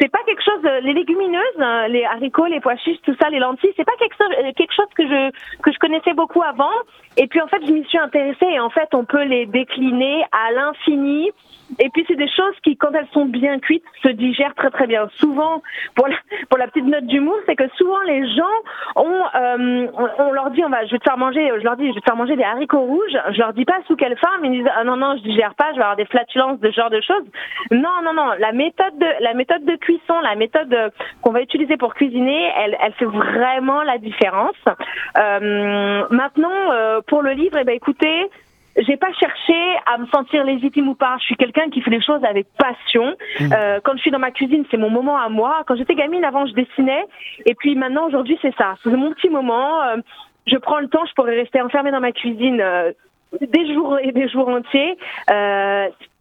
c'est pas quelque chose. euh, Les légumineuses, hein, les haricots, les pois chiches, tout ça, les lentilles, c'est pas quelque chose, euh, quelque chose que je que je connaissais beaucoup avant. Et puis en fait, je m'y suis intéressée et en fait, on peut les décliner à l'infini. Et puis c'est des choses qui, quand elles sont bien cuites, se digèrent très très bien. Souvent, pour la, petite note d'humour, c'est que souvent les gens ont, euh, on, on leur dit, on va, je vais te faire manger, je leur dis, je vais te faire manger des haricots rouges. Je leur dis pas sous quelle forme, ils disent, ah non non, je digère pas, je vais avoir des flatulences de ce genre de choses. Non non non, la méthode de, la méthode de cuisson, la méthode euh, qu'on va utiliser pour cuisiner, elle, elle fait vraiment la différence. Euh, maintenant, euh, pour le livre, eh ben écoutez j'ai pas cherché à me sentir légitime ou pas. Je suis quelqu'un qui fait les choses avec passion. Euh, quand je suis dans ma cuisine, c'est mon moment à moi. Quand j'étais gamine, avant, je dessinais. Et puis maintenant, aujourd'hui, c'est ça. C'est mon petit moment. Euh, je prends le temps. Je pourrais rester enfermée dans ma cuisine euh, des jours et des jours entiers.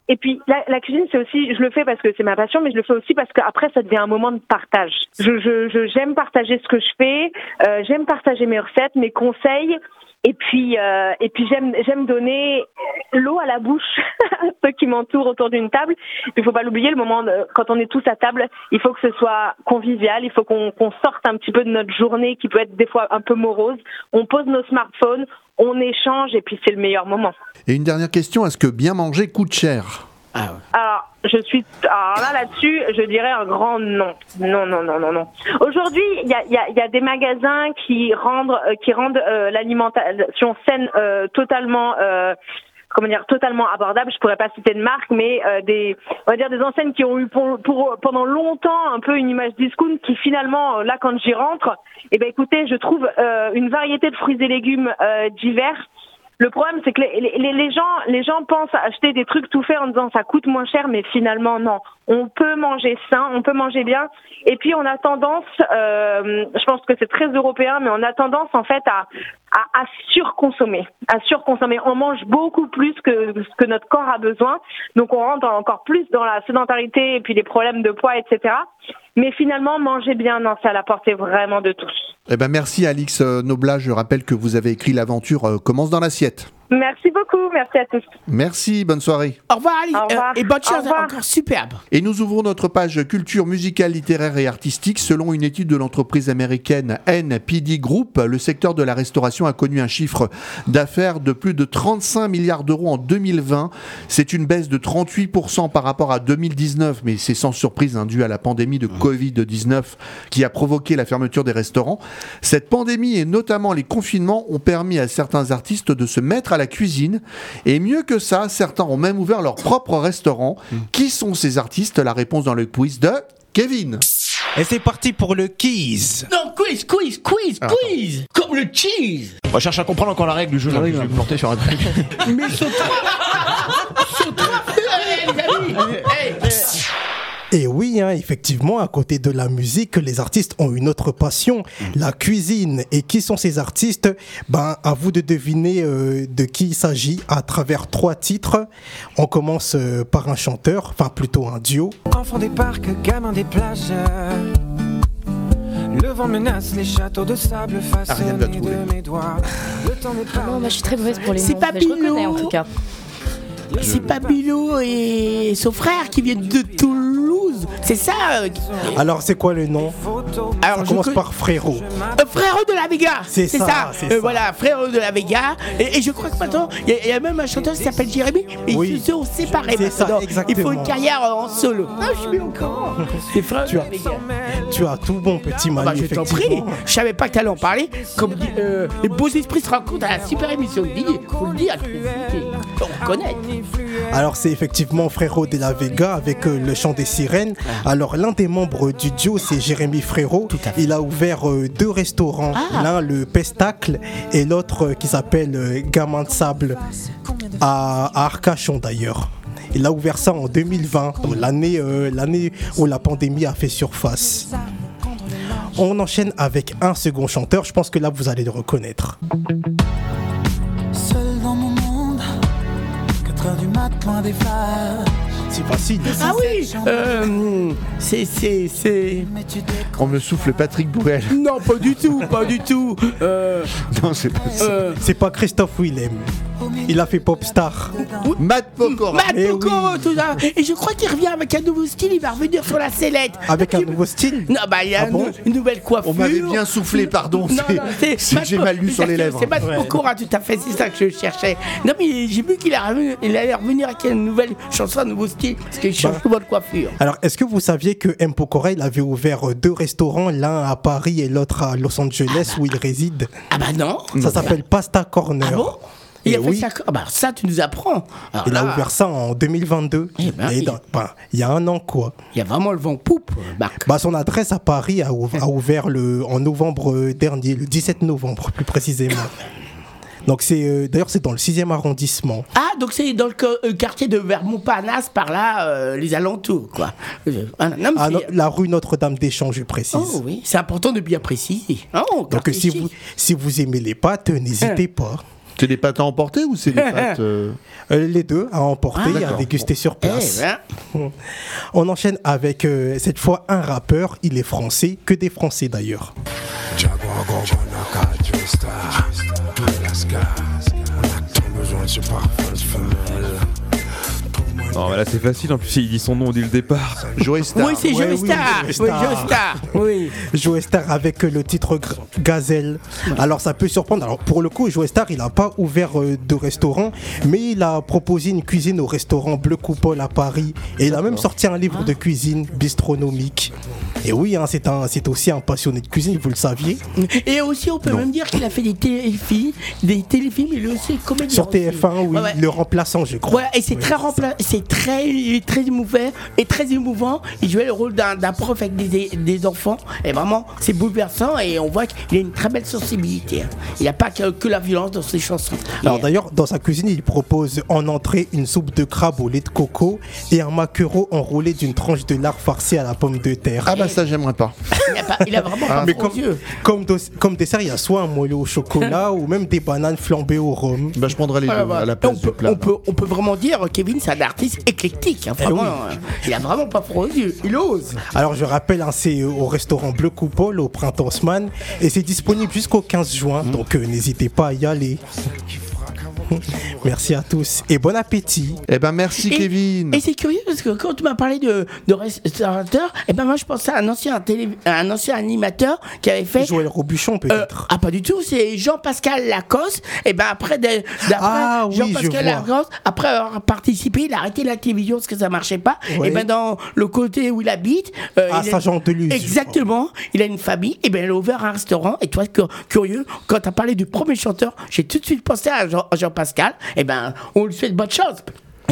Et puis la, cuisine, c'est aussi, je le fais parce que c'est ma passion, mais je le fais aussi parce qu'après, ça devient un moment de partage. Je- j'aime partager ce que je fais, euh, j'aime partager mes recettes, mes conseils. Et puis, euh, et puis j'aime, j'aime donner l'eau à la bouche *laughs* à ceux qui m'entourent autour d'une table. Il faut pas l'oublier, le moment de, quand on est tous à table, il faut que ce soit convivial. Il faut qu'on, qu'on sorte un petit peu de notre journée qui peut être des fois un peu morose. On pose nos smartphones, on échange, et puis c'est le meilleur moment. Et une dernière question, est-ce que bien manger coûte cher? Alors, je suis. Alors là, là-dessus, je dirais un grand non. Non, non, non, non, non. Aujourd'hui, il y a, y, a, y a des magasins qui rendent, euh, qui rendent euh, l'alimentation saine euh, totalement. Euh, comment dire totalement abordable je pourrais pas citer de marque mais euh, des on va dire des enseignes qui ont eu pour, pour pendant longtemps un peu une image discount qui finalement euh, là quand j'y rentre eh ben écoutez je trouve euh, une variété de fruits et légumes euh, divers le problème, c'est que les, gens, les gens pensent acheter des trucs tout faits en disant ça coûte moins cher, mais finalement non. On peut manger sain, on peut manger bien. Et puis on a tendance, euh, je pense que c'est très européen, mais on a tendance en fait à, à, surconsommer, à surconsommer. On mange beaucoup plus que ce que notre corps a besoin, donc on rentre encore plus dans la sédentarité et puis les problèmes de poids, etc. Mais finalement, manger bien, non, c'est à la portée vraiment de tous. Eh ben merci Alix euh, Noblat, je rappelle que vous avez écrit l'aventure euh, Commence dans l'assiette. Merci beaucoup, merci à tous. Merci, bonne soirée. Au revoir, Ali. Au revoir. Euh, et bonne Au chance, encore superbe. Et nous ouvrons notre page culture musicale, littéraire et artistique. Selon une étude de l'entreprise américaine NPD Group, le secteur de la restauration a connu un chiffre d'affaires de plus de 35 milliards d'euros en 2020. C'est une baisse de 38% par rapport à 2019, mais c'est sans surprise hein, dû à la pandémie de Covid-19 qui a provoqué la fermeture des restaurants. Cette pandémie et notamment les confinements ont permis à certains artistes de se mettre à la cuisine. Et mieux que ça, certains ont même ouvert leur propre restaurant. Qui sont ces artistes? La réponse dans le quiz de Kevin. Et c'est parti pour le quiz. Non, quiz, quiz, quiz, Attends. quiz. Comme le cheese. On cherche à comprendre encore la règle du jeu. je vais me planter sur un truc. *laughs* Mais saute-toi. *laughs* Saute-toi. Et oui, hein, effectivement, à côté de la musique, les artistes ont une autre passion, la cuisine. Et qui sont ces artistes? Ben, à vous de deviner euh, de qui il s'agit à travers trois titres. On commence euh, par un chanteur, enfin plutôt un duo. Enfant des parcs, gamin des plages. Le vent menace les châteaux de sable façonnés de mes doigts. Le temps n'est pas. Non, moi je suis très mauvaise pour les C'est pas mais je reconnais en tout cas. C'est Pabilo et son frère qui viennent de Toulouse. C'est ça euh, Alors, c'est quoi le nom? Alors, Ça je commence par Frérot. Euh, frérot de la Vega C'est ça, c'est Euh, ça. Voilà, frérot de la Vega Et, et je crois que maintenant, il y, a- il y a même un chanteur qui s'appelle Jérémy Et Oui. ils se sont séparés C'est ça, maintenant. Il exactement. faut une carrière euh, en solo Ah, je suis courant C'est frérot Tu de as, la Vega tu as tout bon, petit Ah Manu, bah, je t'en prie, effectivement. je savais pas que t'allais en parler. Comme dit, euh, les beaux esprits se rencontrent à la super émission de Didier. Faut le dire, on reconnaît. Alors c'est effectivement Frérot de la Vega avec euh, le chant des sirènes. Ah. Alors l'un des membres du duo c'est Jérémy Frérot. Il a ouvert euh, deux restaurants, Ah. l'un le Pestacle et l'autre euh, qui s'appelle euh, Gamin de Sable à, à Arcachon d'ailleurs. Il a ouvert ça en 2020, donc l'année euh, l'année où la pandémie a fait surface. On enchaîne avec un second chanteur. Je pense que là, vous allez le reconnaître. 4 heures du mat, loin des. C'est facile. Ah oui euh, C'est. C'est. C'est. On me souffle Patrick Bourrel. Non, pas du tout, pas du tout. Euh, Non, c'est pas ça. euh, C'est pas Christophe Willem. Il a fait Popstar. Matt Pokora. Matt Eh Pokora, tout ça. Et je crois qu'il revient avec un nouveau style, il va revenir sur la sellette. Avec un nouveau style Non, bah il y a Ah une, bon une nouvelle coiffure. On m'avait bien soufflé, pardon. Non, c'est- non, c'est c'est- Matt J'ai Po- mal lu sur les lèvres. C'est Matt Ouais. Pokora, tout à fait, c'est ça que je cherchais. Non, mais j'ai vu qu'il allait il allait revenir avec une nouvelle chanson, un nouveau style, parce qu'il change Bah. souvent de coiffure. Alors, est-ce que vous saviez que M. Pokora, il avait ouvert euh, deux restaurants, l'un à Paris et l'autre à Los Angeles, où il réside? Ah bah non Ça s'appelle Pasta Corner. Ah bon? Il Et a fait oui. ça. Ah bah ça, tu nous apprends. Alors Il a ouvert ça en 2022. Eh ben, Et il- dans- ben, il y a un an, quoi. Il y a vraiment le vent poupe, Marc. Bah, son adresse à Paris a, ouv- a ouvert le, en novembre euh, dernier, le 17 novembre plus précisément. Donc c'est euh, d'ailleurs c'est dans le 6e arrondissement. Ah, donc c'est dans le euh, quartier de Vermont-Parnasse, par là, euh, les alentours, quoi. Ah, Ah, la rue Notre-Dame-des-Champs, je précise. Oh oui, c'est important de bien préciser. Oh, Donc si vous, si vous aimez les pâtes, n'hésitez Hein. pas. C'est des pâtes à emporter ou c'est des *laughs* pâtes. euh, Euh, les deux à emporter Ah, et à déguster sur Eh place. ben, *laughs* On enchaîne avec euh, cette fois un rappeur, il est français, que des français d'ailleurs. Non, mais là c'est facile, en plus il dit son nom dès le départ. Joey Star. Oui, c'est Ouais, Joe oui, Star. Oui, Star. Joe Star. Oui. Joe Star avec le titre Gazelle. Alors ça peut surprendre. Alors pour le coup, Joe Star, il n'a pas ouvert euh, de restaurant, mais il a proposé une cuisine au restaurant Bleu Coupole à Paris. Et il a même sorti un livre de cuisine bistronomique. Et oui, hein, c'est un, c'est aussi un passionné de cuisine, vous le saviez. Et aussi, on peut même dire qu'il a fait des téléfilms, des téléfilms, il est aussi comédien. Sur aussi. TF1, oui, Ouais, ouais. le remplaçant, je crois. Ouais, et c'est très rempla- très, très émouvant et très émouvant. Il jouait le rôle d'un prof avec des, des enfants. Et vraiment, c'est bouleversant et on voit qu'il a une très belle sensibilité. Il n'y a pas que, que la violence dans ses chansons. Alors Et- d'ailleurs, dans sa cuisine, il propose en entrée une soupe de crabe au lait de coco et un maquereau enroulé d'une tranche de lard farci à la pomme de terre. Ah bah ça, j'aimerais pas. il, a pas- il a vraiment pas mais comme, yeux. comme, dos- comme dessert, il y a soit un moelleux au chocolat *laughs* ou même des bananes flambées au rhum. Bah je prendrais les deux à la on, place peut, du plat. on, peut, on peut vraiment dire, Kevin, c'est un artiste éclectique. hein, vraiment, oui. hein. Il a vraiment pas froid aux yeux. Il ose. Alors je rappelle, hein, c'est euh, au restaurant Bleu Coupole au Printemps Haussmann et c'est disponible jusqu'au 15 juin, donc euh, n'hésitez pas à y aller. *laughs* Merci à tous et bon appétit. Eh ben merci Et- Kevin. Et c'est curieux parce que quand tu m'as parlé de, de restaurateur, et ben moi je pensais à un ancien, télé, un ancien animateur qui avait fait. Joël Robuchon Euh, peut-être. ah pas du tout, c'est Jean-Pascal Lacoste. Et ben après, de- d'après Ah oui, Jean-Pascal je. Lacoste, après avoir participé, il a arrêté la télévision parce que ça marchait pas. Ouais. Et ben dans le côté où il habite, euh, À il a- Saint-Jean-de-Luz, je Exactement, il a une famille. Et ben il a ouvert un restaurant. Et toi, cu- curieux, quand tu as parlé du premier chanteur, j'ai tout de suite pensé à Jean- à Jean-Pascal. Et ben on lui souhaite bonne chance.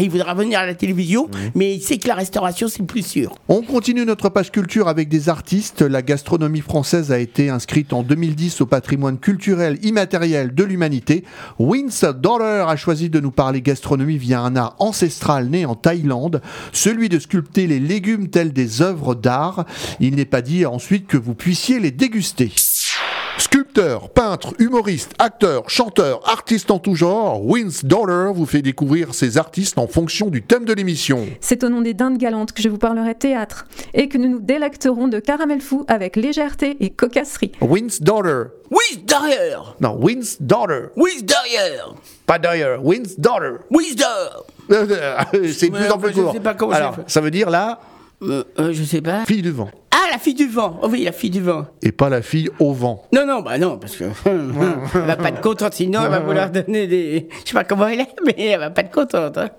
Il voudra venir à la télévision, mais il sait que la restauration c'est plus sûr. On continue notre page culture avec des artistes. La gastronomie française a été inscrite en 2010 au patrimoine culturel immatériel de l'humanité. Wins Dollar a choisi de nous parler gastronomie via un art ancestral né en Thaïlande, celui de sculpter les légumes tels des œuvres d'art. Il n'est pas dit ensuite que vous puissiez les déguster. Sculpteur, peintre, humoriste, acteur, chanteur, artiste en tout genre, Wins Dollar vous fait découvrir ces artistes en fonction du thème de l'émission. C'est au nom des dindes galantes que je vous parlerai théâtre et que nous nous délecterons de caramel fou avec légèreté et cocasserie. Wins Dollar. Oui, derrière Non, Wins Daughter. Oui, derrière Pas d'ailleurs, Wins Daughter. Oui, derrière C'est de plus en plus court. sais pas comment Alors, ça veut dire la Euh, euh, Je sais pas. fille du vent. Ah, la fille du vent Oh Oui, la fille du vent. Et pas la fille au vent. Non, non, bah non, parce que *laughs* elle va pas être contente, sinon elle va vouloir donner des. Je sais pas comment elle est, mais elle va pas être contente. hein.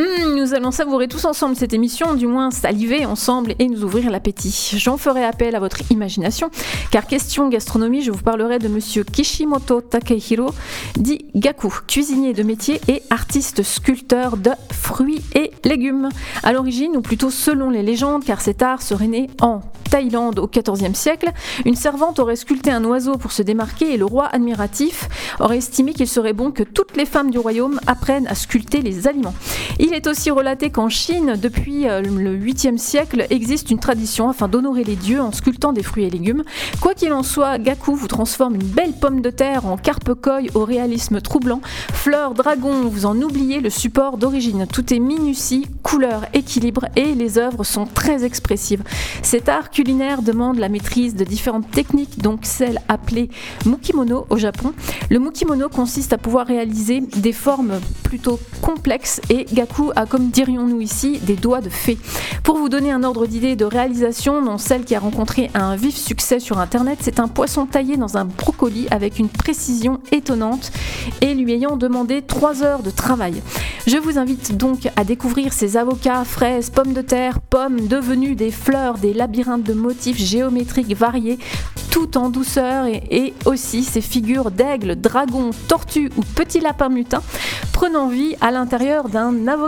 Hum, nous allons savourer tous ensemble cette émission, du moins saliver ensemble et nous ouvrir l'appétit. J'en ferai appel à votre imagination, car question gastronomie, je vous parlerai de monsieur Kishimoto Takehiro, dit Gaku, cuisinier de métier et artiste sculpteur de fruits et légumes. À l'origine, ou plutôt selon les légendes, car cet art serait né en Thaïlande au XIVe siècle, une servante aurait sculpté un oiseau pour se démarquer et le roi admiratif aurait estimé qu'il serait bon que toutes les femmes du royaume apprennent à sculpter les aliments. Il est aussi relaté qu'en Chine, depuis euh, le 8e siècle, existe une tradition afin d'honorer les dieux en sculptant des fruits et légumes. Quoi qu'il en soit, Gaku vous transforme une belle pomme de terre en carpe-coy au réalisme troublant. Fleur, dragon, vous en oubliez le support d'origine. Tout est minutie, couleur, équilibre et les œuvres sont très expressives. Cet art culinaire demande la maîtrise de différentes techniques, donc celle appelée mukimono au Japon. Le mukimono consiste à pouvoir réaliser des formes plutôt complexes et Gaku a, comme dirions-nous ici, des doigts de fée. Pour vous donner un ordre d'idée de réalisation, dont celle qui a rencontré un vif succès sur internet, c'est un poisson taillé dans un brocoli avec une précision étonnante et lui ayant demandé 3 heures de travail. Je vous invite donc à découvrir ces avocats, fraises, pommes de terre, pommes devenues des fleurs, des labyrinthes de motifs géométriques variés, tout en douceur et, et aussi ces figures d'aigles, dragons, tortues ou petits lapins mutins prenant vie à l'intérieur d'un avocat.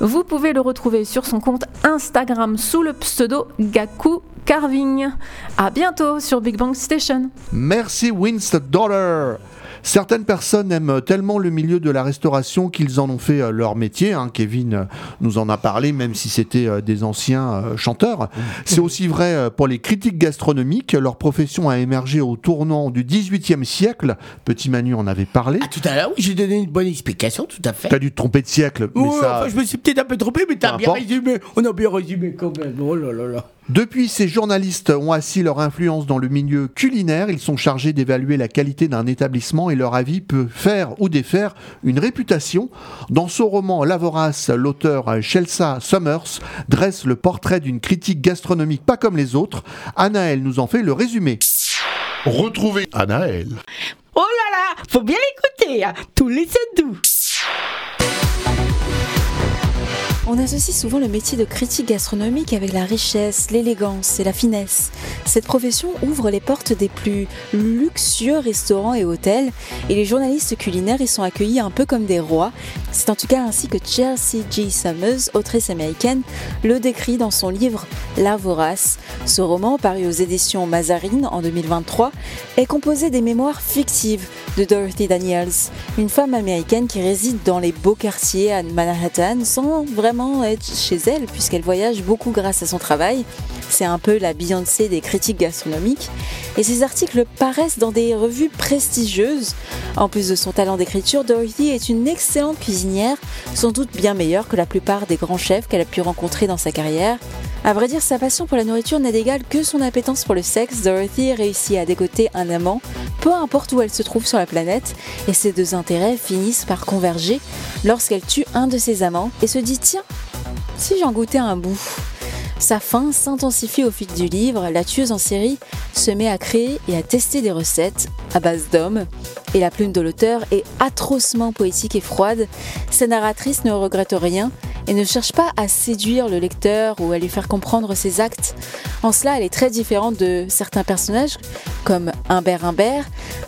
Vous pouvez le retrouver sur son compte Instagram sous le pseudo Gaku Carving. À bientôt sur Big Bang Station. Merci Winston Dollar. Certaines personnes aiment tellement le milieu de la restauration qu'ils en ont fait euh, leur métier. hein. Kevin euh, nous en a parlé, même si c'était euh, des anciens chanteurs. C'est aussi vrai pour les critiques gastronomiques. Leur profession a émergé au tournant du 18e siècle. Petit Manu en avait parlé. Tout à l'heure, oui, j'ai donné une bonne explication, tout à fait. T'as dû te tromper de siècle, mais Ouais, ça. enfin, je me suis peut-être un peu trompé, mais t'as bien résumé. On a bien résumé quand même. Oh là là là. Depuis, ces journalistes ont assis leur influence dans le milieu culinaire. Ils sont chargés d'évaluer la qualité d'un établissement et leur avis peut faire ou défaire une réputation. Dans son roman La Vorace, l'auteur Chelsea Summers dresse le portrait d'une critique gastronomique pas comme les autres. Anaël nous en fait le résumé. Retrouvez Anaël. Oh là là, faut bien l'écouter, hein. tous les doux. On associe souvent le métier de critique gastronomique avec la richesse, l'élégance et la finesse. Cette profession ouvre les portes des plus luxueux restaurants et hôtels, et les journalistes culinaires y sont accueillis un peu comme des rois. C'est en tout cas ainsi que Chelsea G. Summers, autrice américaine, le décrit dans son livre La Vorace. Ce roman, paru aux éditions Mazarine en 2023, est composé des mémoires fictives de Dorothy Daniels, une femme américaine qui réside dans les beaux quartiers à Manhattan sans vraiment être chez elle puisqu'elle voyage beaucoup grâce à son travail. C'est un peu la Beyoncé des critiques gastronomiques. Et ses articles paraissent dans des revues prestigieuses. En plus de son talent d'écriture, Dorothy est une excellente cuisinière, sans doute bien meilleure que la plupart des grands chefs qu'elle a pu rencontrer dans sa carrière. À vrai dire, sa passion pour la nourriture n'a d'égal que son appétence pour le sexe. Dorothy réussit à dégoter un amant, peu importe où elle se trouve sur la planète, et ces deux intérêts finissent par converger lorsqu'elle tue un de ses amants et se dit tiens, si j'en goûtais un bout. Sa faim s'intensifie au fil du livre, la tueuse en série se met à créer et à tester des recettes à base d'hommes, et la plume de l'auteur est atrocement poétique et froide. Sa narratrice ne regrette rien et ne cherche pas à séduire le lecteur ou à lui faire comprendre ses actes. En cela, elle est très différente de certains personnages, comme Humbert Humbert,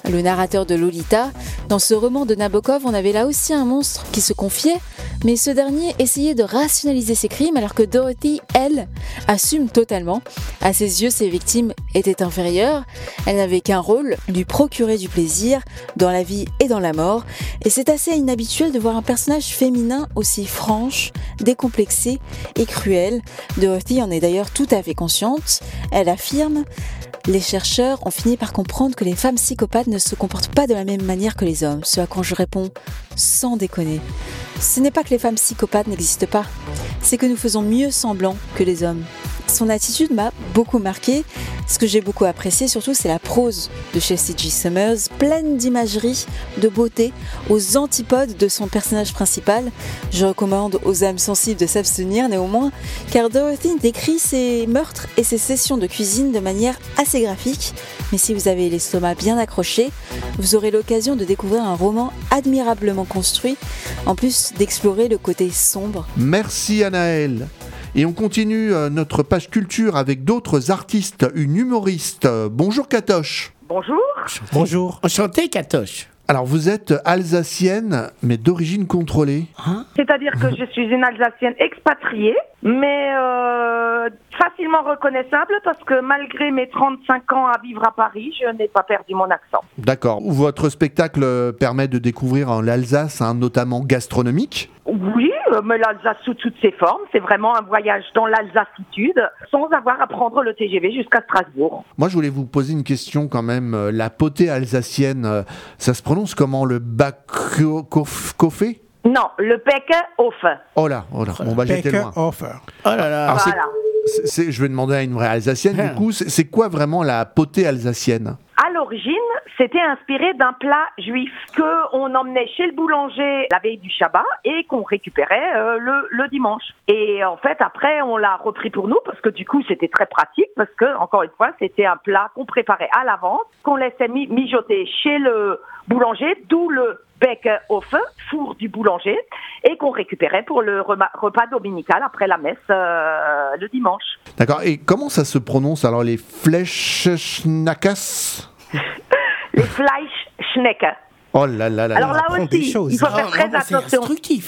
le narrateur de Lolita. Dans ce roman de Nabokov, on avait là aussi un monstre qui se confiait, mais ce dernier essayait de rationaliser ses crimes alors que Dorothy, elle, assume totalement. À ses yeux, ses victimes étaient inférieures. Elle n'avait qu'un rôle, lui procurer du plaisir dans la vie et dans la mort. Et c'est assez inhabituel de voir un personnage féminin aussi franche, décomplexé et cruel. Dorothy en est d'ailleurs tout à fait consciente. Elle affirme les chercheurs ont fini par comprendre que les femmes psychopathes ne se comportent pas de la même manière que les hommes, ce à quoi je réponds sans déconner. Ce n'est pas que les femmes psychopathes n'existent pas, c'est que nous faisons mieux semblant que les hommes. Son attitude m'a beaucoup marqué. Ce que j'ai beaucoup apprécié surtout, c'est la prose de Chelsea G. Summers, pleine d'imagerie, de beauté, aux antipodes de son personnage principal. Je recommande aux âmes sensibles de s'abstenir néanmoins, car Dorothy décrit ses meurtres et ses sessions de cuisine de manière assez graphique. Mais si vous avez l'estomac bien accroché, vous aurez l'occasion de découvrir un roman admirablement construit, en plus d'explorer le côté sombre. Merci Anaël. Et on continue euh, notre page culture avec d'autres artistes, une humoriste. Bonjour Katoche. Bonjour. Bonjour. Enchanté, Katoche. Alors vous êtes alsacienne, mais d'origine contrôlée. C'est-à-dire que je suis une Alsacienne expatriée, mais euh, facilement reconnaissable parce que malgré mes 35 ans à vivre à Paris, je n'ai pas perdu mon accent. D'accord. Votre spectacle euh, permet de découvrir l'Alsace, hein, notamment gastronomique? Oui, euh, mais l'Alsace sous toutes ses formes, c'est vraiment un voyage dans l'Alsacitude sans avoir à prendre le TGV jusqu'à Strasbourg. Moi, je voulais vous poser une question quand même. La potée alsacienne, ça se prononce comment Le Backhofe Non, le Pecke au feu. Oh là, oh là, bon bah j'étais loin. Oh là là. Alors, Voilà. c'est- c'est- je vais demander à une vraie alsacienne, du coup, c'est c'est quoi vraiment la potée alsacienne? À l'origine, c'était inspiré d'un plat juif que on emmenait chez le boulanger la veille du Shabbat et qu'on récupérait euh, le, dimanche. Et en fait, après, on l'a repris pour nous parce que du coup, c'était très pratique parce que, encore une fois, c'était un plat qu'on préparait à l'avance, qu'on laissait mi- mijoter chez le boulanger, d'où le bec au feu, four du boulanger, et qu'on récupérait pour le repas dominical après la messe euh, le dimanche. D'accord, et comment ça se prononce? Alors les Fleischschnackers *laughs* Les Fleischschnecken. Oh là là là Alors là. aussi, il faut faire très attention.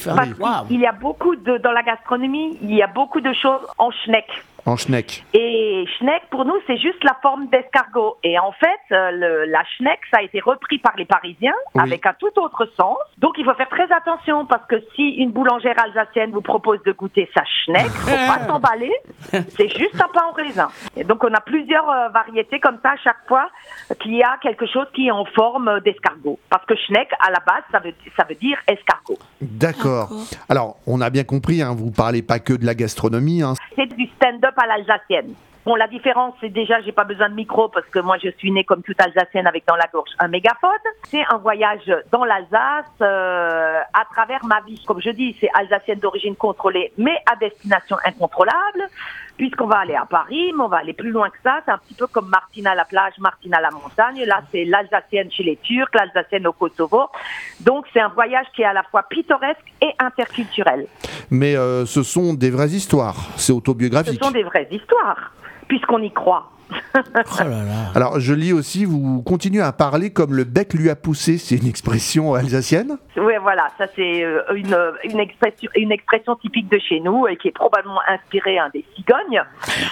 hein. Parce qu'il y a beaucoup de, dans la gastronomie, il y a beaucoup de choses en schneck. En schneck. Et schneck, pour nous, c'est juste la forme d'escargot. Et en fait, euh, le- la schneck, ça a été repris par les Parisiens Oui. avec un tout autre sens. Donc, il faut faire très attention parce que si une boulangère alsacienne vous propose de goûter sa schneck, faut pas *laughs* s'emballer. C'est juste un pain au raisin. Et donc, on a plusieurs euh, variétés comme ça à chaque fois qu'il y a quelque chose qui est en forme d'escargot. Parce que schneck, à la base, ça veut, ça veut dire escargot. D'accord. Alors, on a bien compris, hein, vous parlez pas que de la gastronomie. hein. c'est du stand-up à l'alsacienne. Bon, la différence, c'est déjà, j'ai pas besoin de micro parce que moi, je suis née comme toute alsacienne avec dans la gorge un mégaphone. C'est un voyage dans l'Alsace euh, à travers ma vie. Comme je dis, c'est alsacienne d'origine contrôlée, mais à destination incontrôlable, puisqu'on va aller à Paris, mais on va aller plus loin que ça. C'est un petit peu comme Martine à la plage, Martine à la montagne. Là, c'est l'alsacienne chez les Turcs, l'alsacienne au Kosovo. Donc, c'est un voyage qui est à la fois pittoresque et interculturel. Mais euh, ce sont des vraies histoires, c'est Ce autobiographique. sont des vraies histoires, puisqu'on y croit. *laughs* Alors, je lis aussi, vous continuez à parler comme le bec lui a poussé, c'est une expression alsacienne Oui, voilà, ça c'est euh, une, euh, une, expression, une expression typique de chez nous et qui est probablement inspirée hein, des cigognes.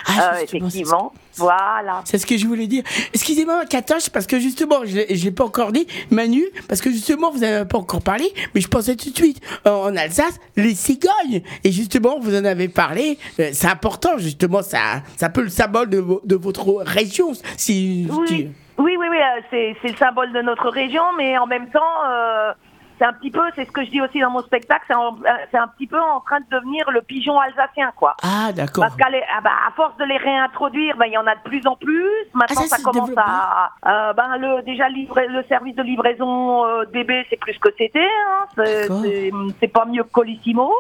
Ah, Euh, effectivement, voilà. C'est ce que je voulais dire. Excusez-moi, Katoche, parce que justement, je ne l'ai pas encore dit, Manu, parce que justement, vous n'avez pas encore parlé, mais je pensais tout de suite, en Alsace, les cigognes. Et justement, vous en avez parlé, c'est important, justement, ça, c'est un peu le symbole de votre région. Si, Oui, oui, oui, oui euh, c'est le symbole de notre région, mais en même temps, euh, c'est un petit peu, c'est ce que je dis aussi dans mon spectacle, c'est en- euh, un petit peu en train de devenir le pigeon alsacien, quoi. Ah, d'accord. Parce qu'à ah bah, à force de les réintroduire, ben, il y en a de plus en plus. Maintenant, Ah, ça ça, commence à, euh, ben, le, déjà le service de livraison euh, DB, c'est plus que c'était. Hein. C'est pas mieux que Colissimo.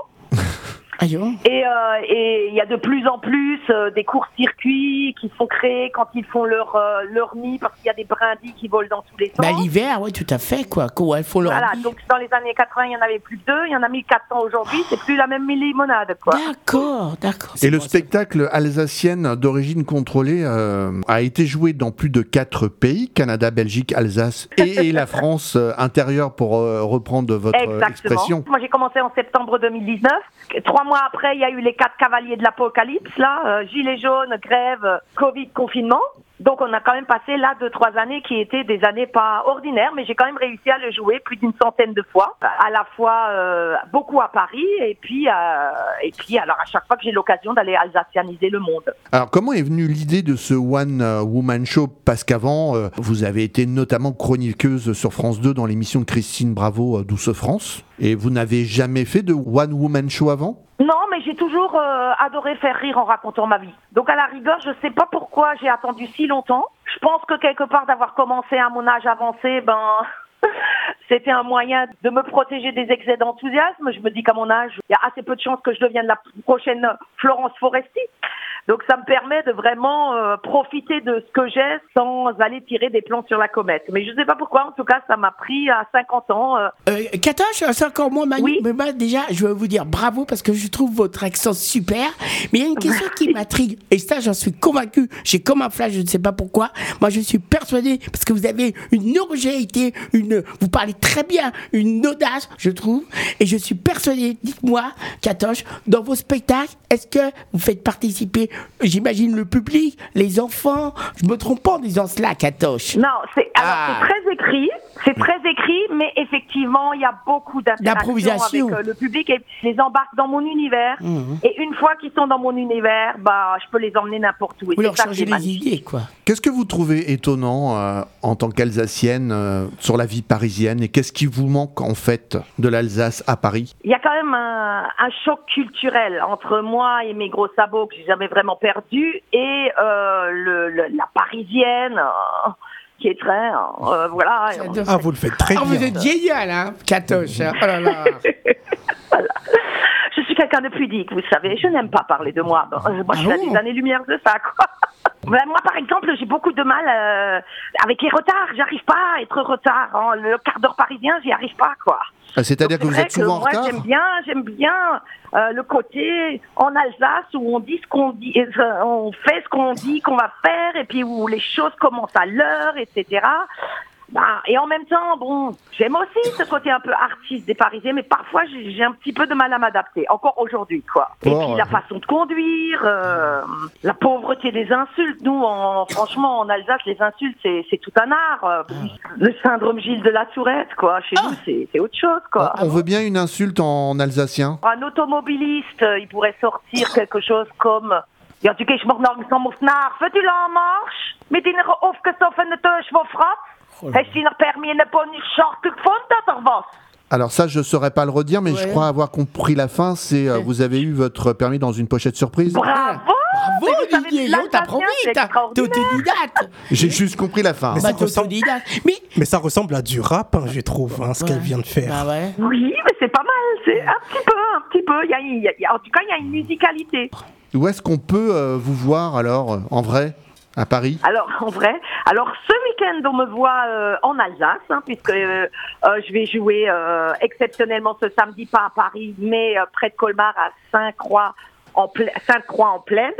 Et euh, et il y a de plus en plus euh, des courts-circuits qui sont créés quand ils font leur euh, leur nid parce qu'il y a des brindilles qui volent dans tous les sens. Bah, l'hiver, oui, tout à fait, quoi. Quand elles font leur Voilà, nid. donc dans les années 80, il y en avait plus deux, il y en a 1400 aujourd'hui, c'est plus la même limonade, quoi. D'accord, d'accord. Et le spectacle alsacienne d'origine contrôlée euh, a été joué dans plus de quatre pays, Canada, Belgique, Alsace et, et la France euh, intérieure pour euh, reprendre votre euh, Exactement. expression. Moi, j'ai commencé en septembre 2019. Trois mois après, il y a eu les quatre cavaliers de l'apocalypse, là, euh, gilets jaunes, grève, euh, Covid, confinement. Donc, on a quand même passé là deux, trois années qui étaient des années pas ordinaires, mais j'ai quand même réussi à le jouer plus d'une centaine de fois, à la fois euh, beaucoup à Paris et puis, euh, et puis alors à chaque fois que j'ai l'occasion d'aller alsacianiser le monde. Alors, comment est venue l'idée de ce One euh, Woman Show? Parce qu'avant, euh, vous avez été notamment chroniqueuse sur France 2 dans l'émission de Christine Bravo, Douce France. Et vous n'avez jamais fait de One Woman Show avant? Non, mais j'ai toujours euh, adoré faire rire en racontant ma vie. Donc à la rigueur, je sais pas pourquoi j'ai attendu si Je pense que quelque part d'avoir commencé à mon âge avancé, ben *laughs* c'était un moyen de me protéger des excès d'enthousiasme. Je me dis qu'à mon âge, il y a assez peu de chances que je devienne la prochaine Florence Foresti. Donc ça me permet de vraiment euh, profiter de ce que j'ai sans aller tirer des plans sur la comète. Mais je sais pas pourquoi, en tout cas, ça m'a pris à 50 ans. euh, Euh, Katoche, c'est encore moi, Manu. Mais moi, déjà, je veux vous dire bravo parce que je trouve votre accent super. Mais il y a une question qui *laughs* m'intrigue. Et ça, j'en suis convaincu. J'ai comme un flash, je ne sais pas pourquoi. Moi, je suis persuadé parce que vous avez une originalité, une, vous parlez très bien, une audace, je trouve. Et je suis persuadé, dites-moi, Katoche, dans vos spectacles, est-ce que vous faites participer j'imagine le public, les enfants. Je me trompe pas en disant cela, Katoche. Non, c'est Ah. très écrit, c'est très écrit, mais effectivement, il y a beaucoup D'improvisation. avec euh, le public et je les embarque dans mon univers. Mhm. Et une fois qu'ils sont dans mon univers, bah, je peux les emmener n'importe où. Vous leur est les magnifique. idées, quoi. Qu'est-ce que vous trouvez étonnant euh, en tant qu'Alsacienne euh, sur la vie parisienne? Et qu'est-ce qui vous manque en fait de l'Alsace à Paris? Il y a quand même un, un choc culturel entre moi et mes gros sabots que j'ai jamais vraiment perdu et euh, le, le- la parisienne euh, qui est très euh, voilà. Ah, vous le faites très Ah, bien. vous êtes génial, hein, Katoche. hein. Oh là là. *laughs* Je suis quelqu'un de pudique, vous savez. Je n'aime pas parler de moi. Bon, moi, je suis à bon des années-lumière de ça, quoi. Ben, moi, par exemple, j'ai beaucoup de mal euh, avec les retards. J'arrive pas à être retard. hein. Le quart d'heure parisien, j'y arrive pas, quoi. Ah, C'est-à-dire que vous êtes souvent en moi, retard J'aime bien, j'aime bien euh, le côté en Alsace où on dit ce qu'on dit, euh, on fait ce qu'on dit qu'on va faire, et puis où les choses commencent à l'heure, etc. Bah, et en même temps, bon, j'aime aussi ce côté un peu artiste des Parisiens, mais parfois j'ai un petit peu de mal à m'adapter, encore aujourd'hui, quoi. Et puis la façon de conduire, euh, la pauvreté des insultes. Nous, en, franchement, en Alsace, les insultes, c'est tout un art. euh, Le syndrome Gilles de la Tourette, quoi. Chez nous, c'est autre chose, quoi. On veut bien une insulte en alsacien Un automobiliste, euh, il pourrait sortir quelque chose comme Ja, du gehst morgen zum auf Nerven, du Lahmarsch. Mit deiner aufgesoffenen Durchwurfratz. Hast du deiner Permis eine bonne Schachtel gefunden, oder was? Alors ça, je ne saurais pas le redire, mais je crois avoir compris la fin. C'est euh, vous avez eu votre permis dans une pochette surprise. Bravo! Bravo, savez, Didier, yo, t'as promis, t'es autodidacte. *laughs* J'ai juste compris la fin. Mais ça, Bah, ressemble... autodidacte. Mais mais ça ressemble à du rap, hein, je trouve, hein, ce qu'elle vient de faire. Ah ouais. Oui, mais c'est pas mal. C'est un petit peu, un petit peu. Il y a, il y a- il y a- en tout cas, il y a une musicalité. Où est-ce qu'on peut euh, vous voir alors euh, en vrai? À Paris Alors, en vrai, alors ce week-end, on me voit euh, en Alsace, hein, puisque euh, euh, je vais jouer euh, exceptionnellement ce samedi, pas à Paris, mais euh, près de Colmar, à Saint-Croix en, pla- Sainte-Croix en plaine,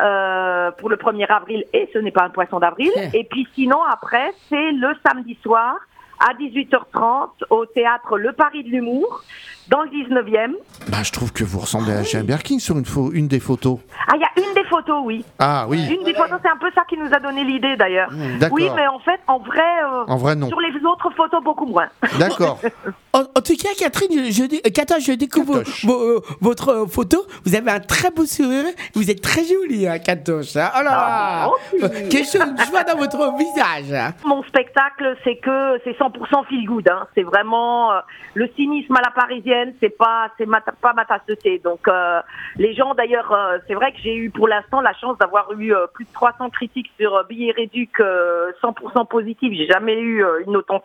euh, pour le 1er avril, et ce n'est pas un poisson d'avril. Et puis sinon, après, c'est le samedi soir, à 18h30, au théâtre Le Paris de l'Humour, dans le 19e. bah, Je trouve que vous ressemblez à Jean Berkin sur une, des photos. Ah, il y a une des photos, oui. Ah oui. Une des photos, c'est un peu ça qui nous a donné l'idée d'ailleurs. D'accord. Oui, mais en fait, en vrai, euh, En vrai, non. sur les autres photos, beaucoup moins. *laughs* D'accord. En, en tout cas, Catherine, je, euh, Katoche, je découvre vos- euh, votre euh, photo. Vous avez un très beau sourire. Vous êtes très jolie, hein, Katoche. hein. Oh là là. Ah. Euh, Quelque chose de joie dans votre visage. Mon spectacle, c'est que c'est 100% feel good. Hein. C'est vraiment euh, le cynisme à la parisienne. C'est pas, c'est ma- pas ma tasse de thé. Donc euh, les gens, d'ailleurs, euh, c'est vrai que j'ai eu pour l'instant la chance d'avoir eu euh, plus de 300 critiques sur Billet Réduc, euh, 100% positif. J'ai jamais eu une note en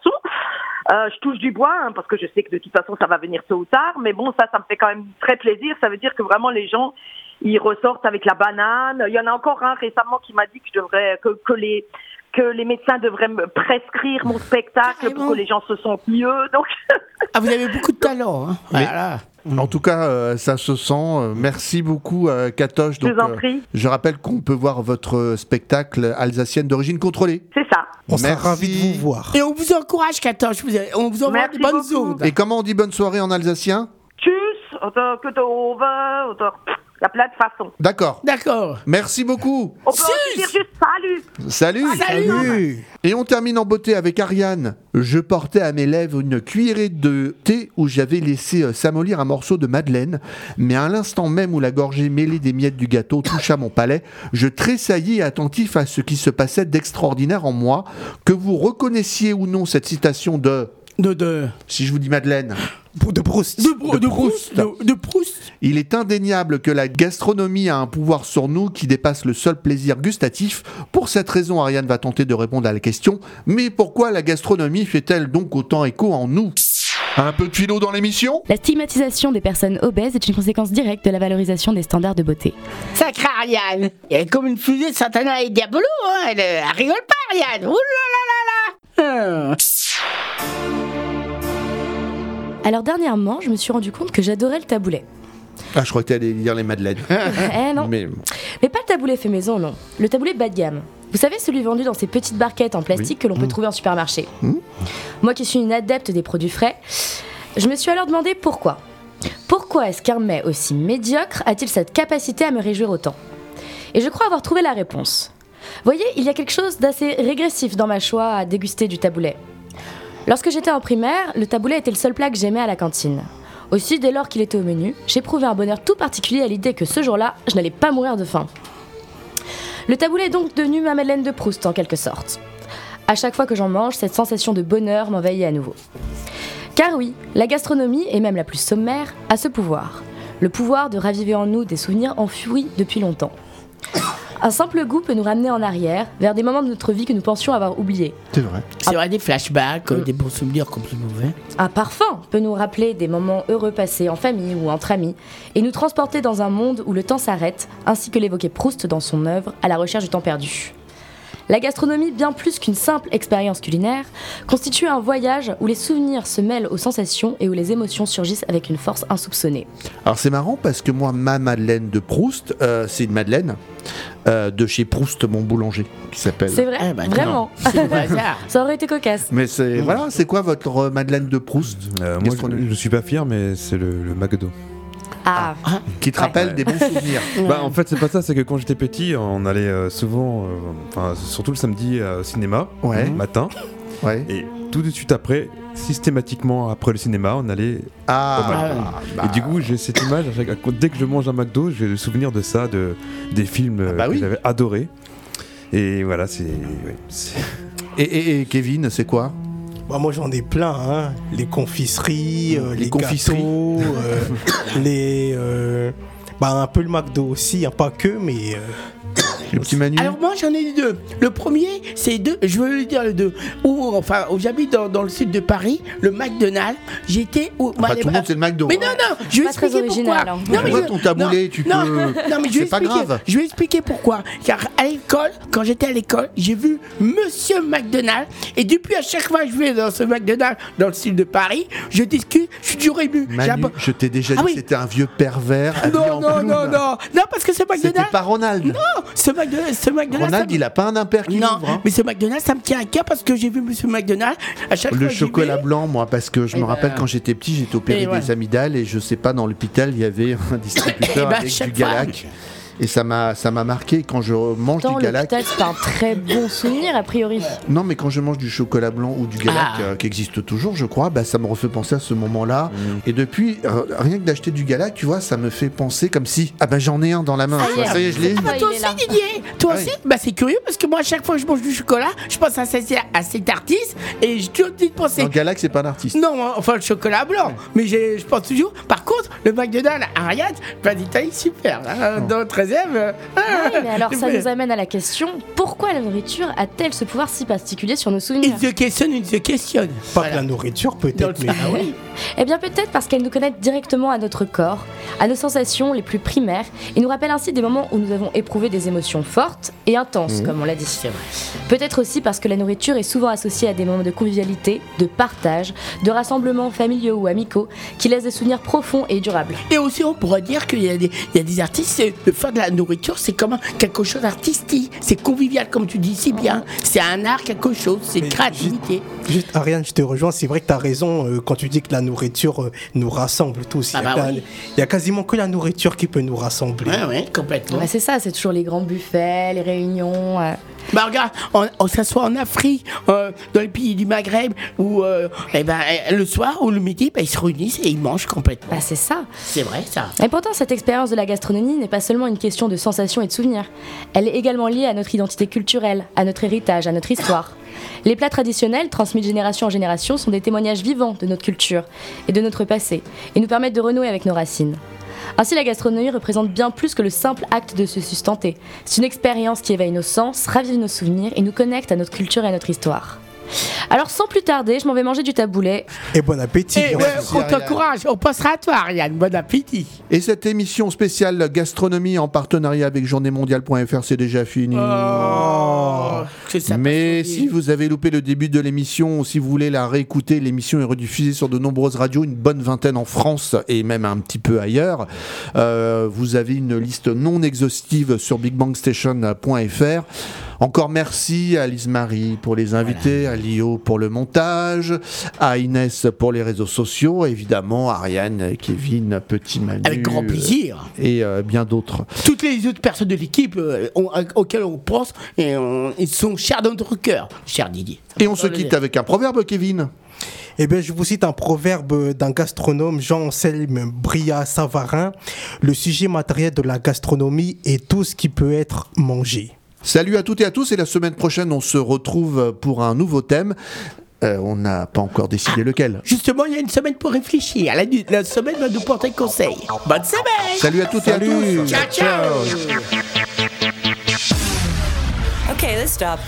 je touche du bois hein, parce que je sais que de toute façon ça va venir tôt ou tard. Mais bon, ça, ça me fait quand même très plaisir. Ça veut dire que vraiment les gens ils ressortent avec la banane. Il y en a encore un récemment qui m'a dit que je devrais que, que les que les médecins devraient me prescrire mon spectacle pour que les gens se sentent mieux. Donc *laughs* Ah, vous avez beaucoup de talent. Hein. Mais- Voilà. En tout cas, euh, ça se sent. Euh, Merci beaucoup, euh, Katoche. Je vous en euh, prie. je rappelle qu'on peut voir votre spectacle alsacienne d'origine contrôlée. c'est ça. On sera ravis de vous voir. Et on vous encourage, Katoche. Vous avez- on vous envoie Merci de bonnes ondes. Et comment on dit bonne soirée en alsacien? Tchuss, il y a plein de façons. D'accord. D'accord. Merci beaucoup. On peut aussi dire juste salut. Salut. Salut Et on termine en beauté avec Ariane. Je portais à mes lèvres une cuillerée de thé où j'avais laissé euh, s'amollir un morceau de madeleine, mais à l'instant même où la gorgée mêlée des miettes du gâteau toucha mon palais, je tressaillis attentif à ce qui se passait d'extraordinaire en moi, que vous reconnaissiez ou non cette citation de... De, de, Si je vous dis Madeleine. De Proust. de, Brou- de Proust. De, de Proust. Il est indéniable que la gastronomie a un pouvoir sur nous qui dépasse le seul plaisir gustatif. Pour cette raison, Ariane va tenter de répondre à la question Mais pourquoi la gastronomie fait-elle donc autant écho en nous? Un peu de philo dans l'émission? La stigmatisation des personnes obèses est une conséquence directe de la valorisation des standards de beauté. Sacré Ariane. Elle est comme une fusée de Satana et Diabolo. Hein. Elle, euh, elle rigole pas, Ariane. Ouh là là là là. Ah. Alors dernièrement, je me suis rendu compte que j'adorais le taboulet. Ah, je crois que t'allais lire les Madeleines. *laughs* eh non, Mais mais pas le taboulet fait maison, non. Le taboulet bas de gamme. Vous savez, celui vendu dans ces petites barquettes en plastique Oui. que l'on peut Mm. trouver en supermarché. Mm. Moi qui suis une adepte des produits frais, je me suis alors demandé pourquoi. Pourquoi est-ce qu'un mets aussi médiocre a-t-il cette capacité à me réjouir autant? Et je crois avoir trouvé la réponse. Voyez, il y a quelque chose d'assez régressif dans ma choix à déguster du taboulet. Lorsque j'étais en primaire, le taboulet était le seul plat que j'aimais à la cantine. Aussi, dès lors qu'il était au menu, j'éprouvais un bonheur tout particulier à l'idée que ce jour-là, je n'allais pas mourir de faim. Le taboulet est donc devenu ma Madeleine de Proust en quelque sorte. À chaque fois que j'en mange, cette sensation de bonheur m'envahit à nouveau. Car oui, la gastronomie, et même la plus sommaire, a ce pouvoir. Le pouvoir de raviver en nous des souvenirs enfouis depuis longtemps. Un simple goût peut nous ramener en arrière, vers des moments de notre vie que nous pensions avoir oubliés. C'est vrai. C'est vrai, des flashbacks, euh, des bons souvenirs comme des mauvais. Un parfum peut nous rappeler des moments heureux passés en famille ou entre amis et nous transporter dans un monde où le temps s'arrête, ainsi que l'évoquait Proust dans son œuvre À la recherche du temps perdu. La gastronomie, bien plus qu'une simple expérience culinaire, constitue un voyage où les souvenirs se mêlent aux sensations et où les émotions surgissent avec une force insoupçonnée. Alors c'est marrant parce que moi, ma Madeleine de Proust, euh, c'est une Madeleine euh, de chez Proust, mon boulanger, qui s'appelle. C'est vrai, Eh ben, vraiment. *laughs* Ça aurait été cocasse. Mais c'est voilà, c'est quoi votre euh, Madeleine de Proust Euh, moi, je, je suis pas fier, mais c'est le, le McDo. Ah, Qui te rappelle des bons souvenirs. *laughs* Bah, en fait, c'est pas ça, c'est que quand j'étais petit, on allait euh, souvent, euh, enfin, surtout le samedi euh, au cinéma, Ouais. matin. Ouais. Et tout de suite après, systématiquement après le cinéma, on allait Ah, au McDo. bah. Et du coup, j'ai cette image, dès que je mange un McDo, j'ai le souvenir de ça, de, des films euh, bah que j'avais adorés. Et voilà, c'est. ouais, c'est- Et, et- et Kevin, c'est quoi? Bah, moi j'en ai plein, hein. les confiseries, euh, Les les, confiseries. gâteaux, euh, *laughs* les, euh, bah un peu le McDo aussi, hein, pas que, mais Le petit Manu Alors moi j'en ai deux. Le premier, c'est deux, je veux le dire le deux. Où, enfin, où j'habite dans, dans le sud de Paris, le McDonald's. J'étais où Enfin, tout le monde, c'est le McDo. Mais non, non, je vais expliquer pourquoi. original. Non, mais je- ton taboulé, non, tu non, peux- *laughs* Non, mais je vais C'est pas expliquer. grave. Je vais expliquer pourquoi. Car à l'école, quand j'étais à l'école, j'ai vu Monsieur McDonald. Et depuis, à chaque fois que je vais dans ce McDonald's dans le sud de Paris, je discute, je suis toujours ému. Manu, je t'ai déjà dit Ah que oui. c'était un vieux pervers. Non, non, non, non, non, parce que ce C'était McDonald's. pas Ronald. Non, ce McDonald's, ce McDonald's. Ronald, il a pas un impair qui Non, ouvre. hein. mais ce McDonald's, ça me tient à cœur parce que j'ai vu Monsieur McDonald's à chaque fois Le que j'y chocolat vais. blanc, moi, parce que je Eh me ben. rappelle quand j'étais petit, j'étais opéré Et ouais. des amygdales et je sais pas, dans l'hôpital, il y avait un *laughs* distributeur Eh ben, avec chaque du fois. Galac. Et ça m'a, ça m'a marqué quand je mange Pourtant, du Galac. c'est un très bon souvenir, a priori. Non, mais quand je mange du chocolat blanc ou du Galac, Ah. euh, qui existe toujours, je crois, bah, ça me refait penser à ce moment-là. Et depuis, rien que d'acheter du Galac, tu vois, ça me fait penser comme si, ah ben j'en ai un dans la main. Est. ça y est, je l'ai. Ah bah toi aussi. Didier Toi Ah aussi oui. Bah c'est curieux parce que moi à chaque fois que je mange du chocolat Je pense à, cet- à cet artiste Et j'ai toujours de penser Non, Galac, c'est pas un artiste. Non, enfin le chocolat blanc Mais je pense toujours Par contre le McDonald's à Ariad Pas d'Italie super Dans le 13 Ah oui, mais *laughs* alors ça nous amène à la question pourquoi la nourriture a-t-elle ce pouvoir si particulier sur nos souvenirs questionne, il se questionne pas que la nourriture peut-être, mais Ah oui *laughs* Eh bien peut-être parce qu'elle nous connecte directement à notre corps, à nos sensations les plus primaires, et nous rappelle ainsi des moments où nous avons éprouvé des émotions fortes et intenses, Mhm. comme on l'a dit. Peut-être aussi parce que la nourriture est souvent associée à des moments de convivialité, de partage, de rassemblements familiaux ou amicaux, qui laissent des souvenirs profonds et durables. Et aussi, on pourrait dire qu'il y, a des- il y a des artistes, c'est- de faire de la nourriture, c'est comme un- quelque chose d'artistique. C'est convivial, comme tu dis si bien. C'est un art, quelque chose, c'est une créativité. Juste, Ariane, je te rejoins. C'est vrai que tu as raison euh, quand tu dis que la nourriture euh, nous rassemble tous. Ah il, y a bah oui. a quasiment que la nourriture qui peut nous rassembler. Ouais, ouais, complètement. Bah, c'est ça, c'est toujours les grands buffets, les réunions. euh. Bah regarde, on, on s'assoit en Afrique, euh, dans les pays du Maghreb, où euh, eh ben, le soir ou le midi, bah, ils se réunissent et ils mangent complètement. Bah, c'est ça. C'est vrai ça. Et pourtant, cette expérience de la gastronomie n'est pas seulement une question de sensations et de souvenirs. Elle est également liée à notre identité culturelle, à notre héritage, à notre histoire. Les plats traditionnels, transmis de génération en génération, sont des témoignages vivants de notre culture et de notre passé, et nous permettent de renouer avec nos racines. Ainsi, la gastronomie représente bien plus que le simple acte de se sustenter. C'est une expérience qui éveille nos sens, ravive nos souvenirs et nous connecte à notre culture et à notre histoire. Alors, sans plus tarder, je m'en vais manger du taboulet. Et bon appétit. Et bien ouais, sûr. on t'encourage, on passera à toi, Ariane. Bon appétit. Et cette émission spéciale gastronomie en partenariat avec journéemondiale.fr, c'est déjà fini. Oh, ça. Mais si vous avez loupé le début de l'émission, si vous voulez la réécouter, l'émission est rediffusée sur de nombreuses radios, une bonne vingtaine en France et même un petit peu ailleurs. Euh, vous avez une liste non exhaustive sur bigbangstation.fr. Encore merci à Lise Marie pour les invités, à Lio pour le montage, à Inès pour les réseaux sociaux, évidemment Ariane, Kevin, Petit Manu. Avec grand plaisir. Et euh, bien d'autres. Toutes les autres personnes de l'équipe euh, auxquelles on pense, et on- ils sont chers dans notre cœur, cher Didier. Et on se quitte avec un proverbe, Kevin. Eh bien, je vous cite un proverbe d'un gastronome, Jean-Anselme Bria Savarin. Le sujet matériel de la gastronomie est tout ce qui peut être mangé. Salut à toutes et à tous et la semaine prochaine on se retrouve pour un nouveau thème. Euh, on n'a pas encore décidé lequel. Justement, il y a une semaine pour réfléchir. La, la semaine va nous porter conseil. Bonne semaine Salut à toutes et à tous. Ciao, ciao Okay, let's stop.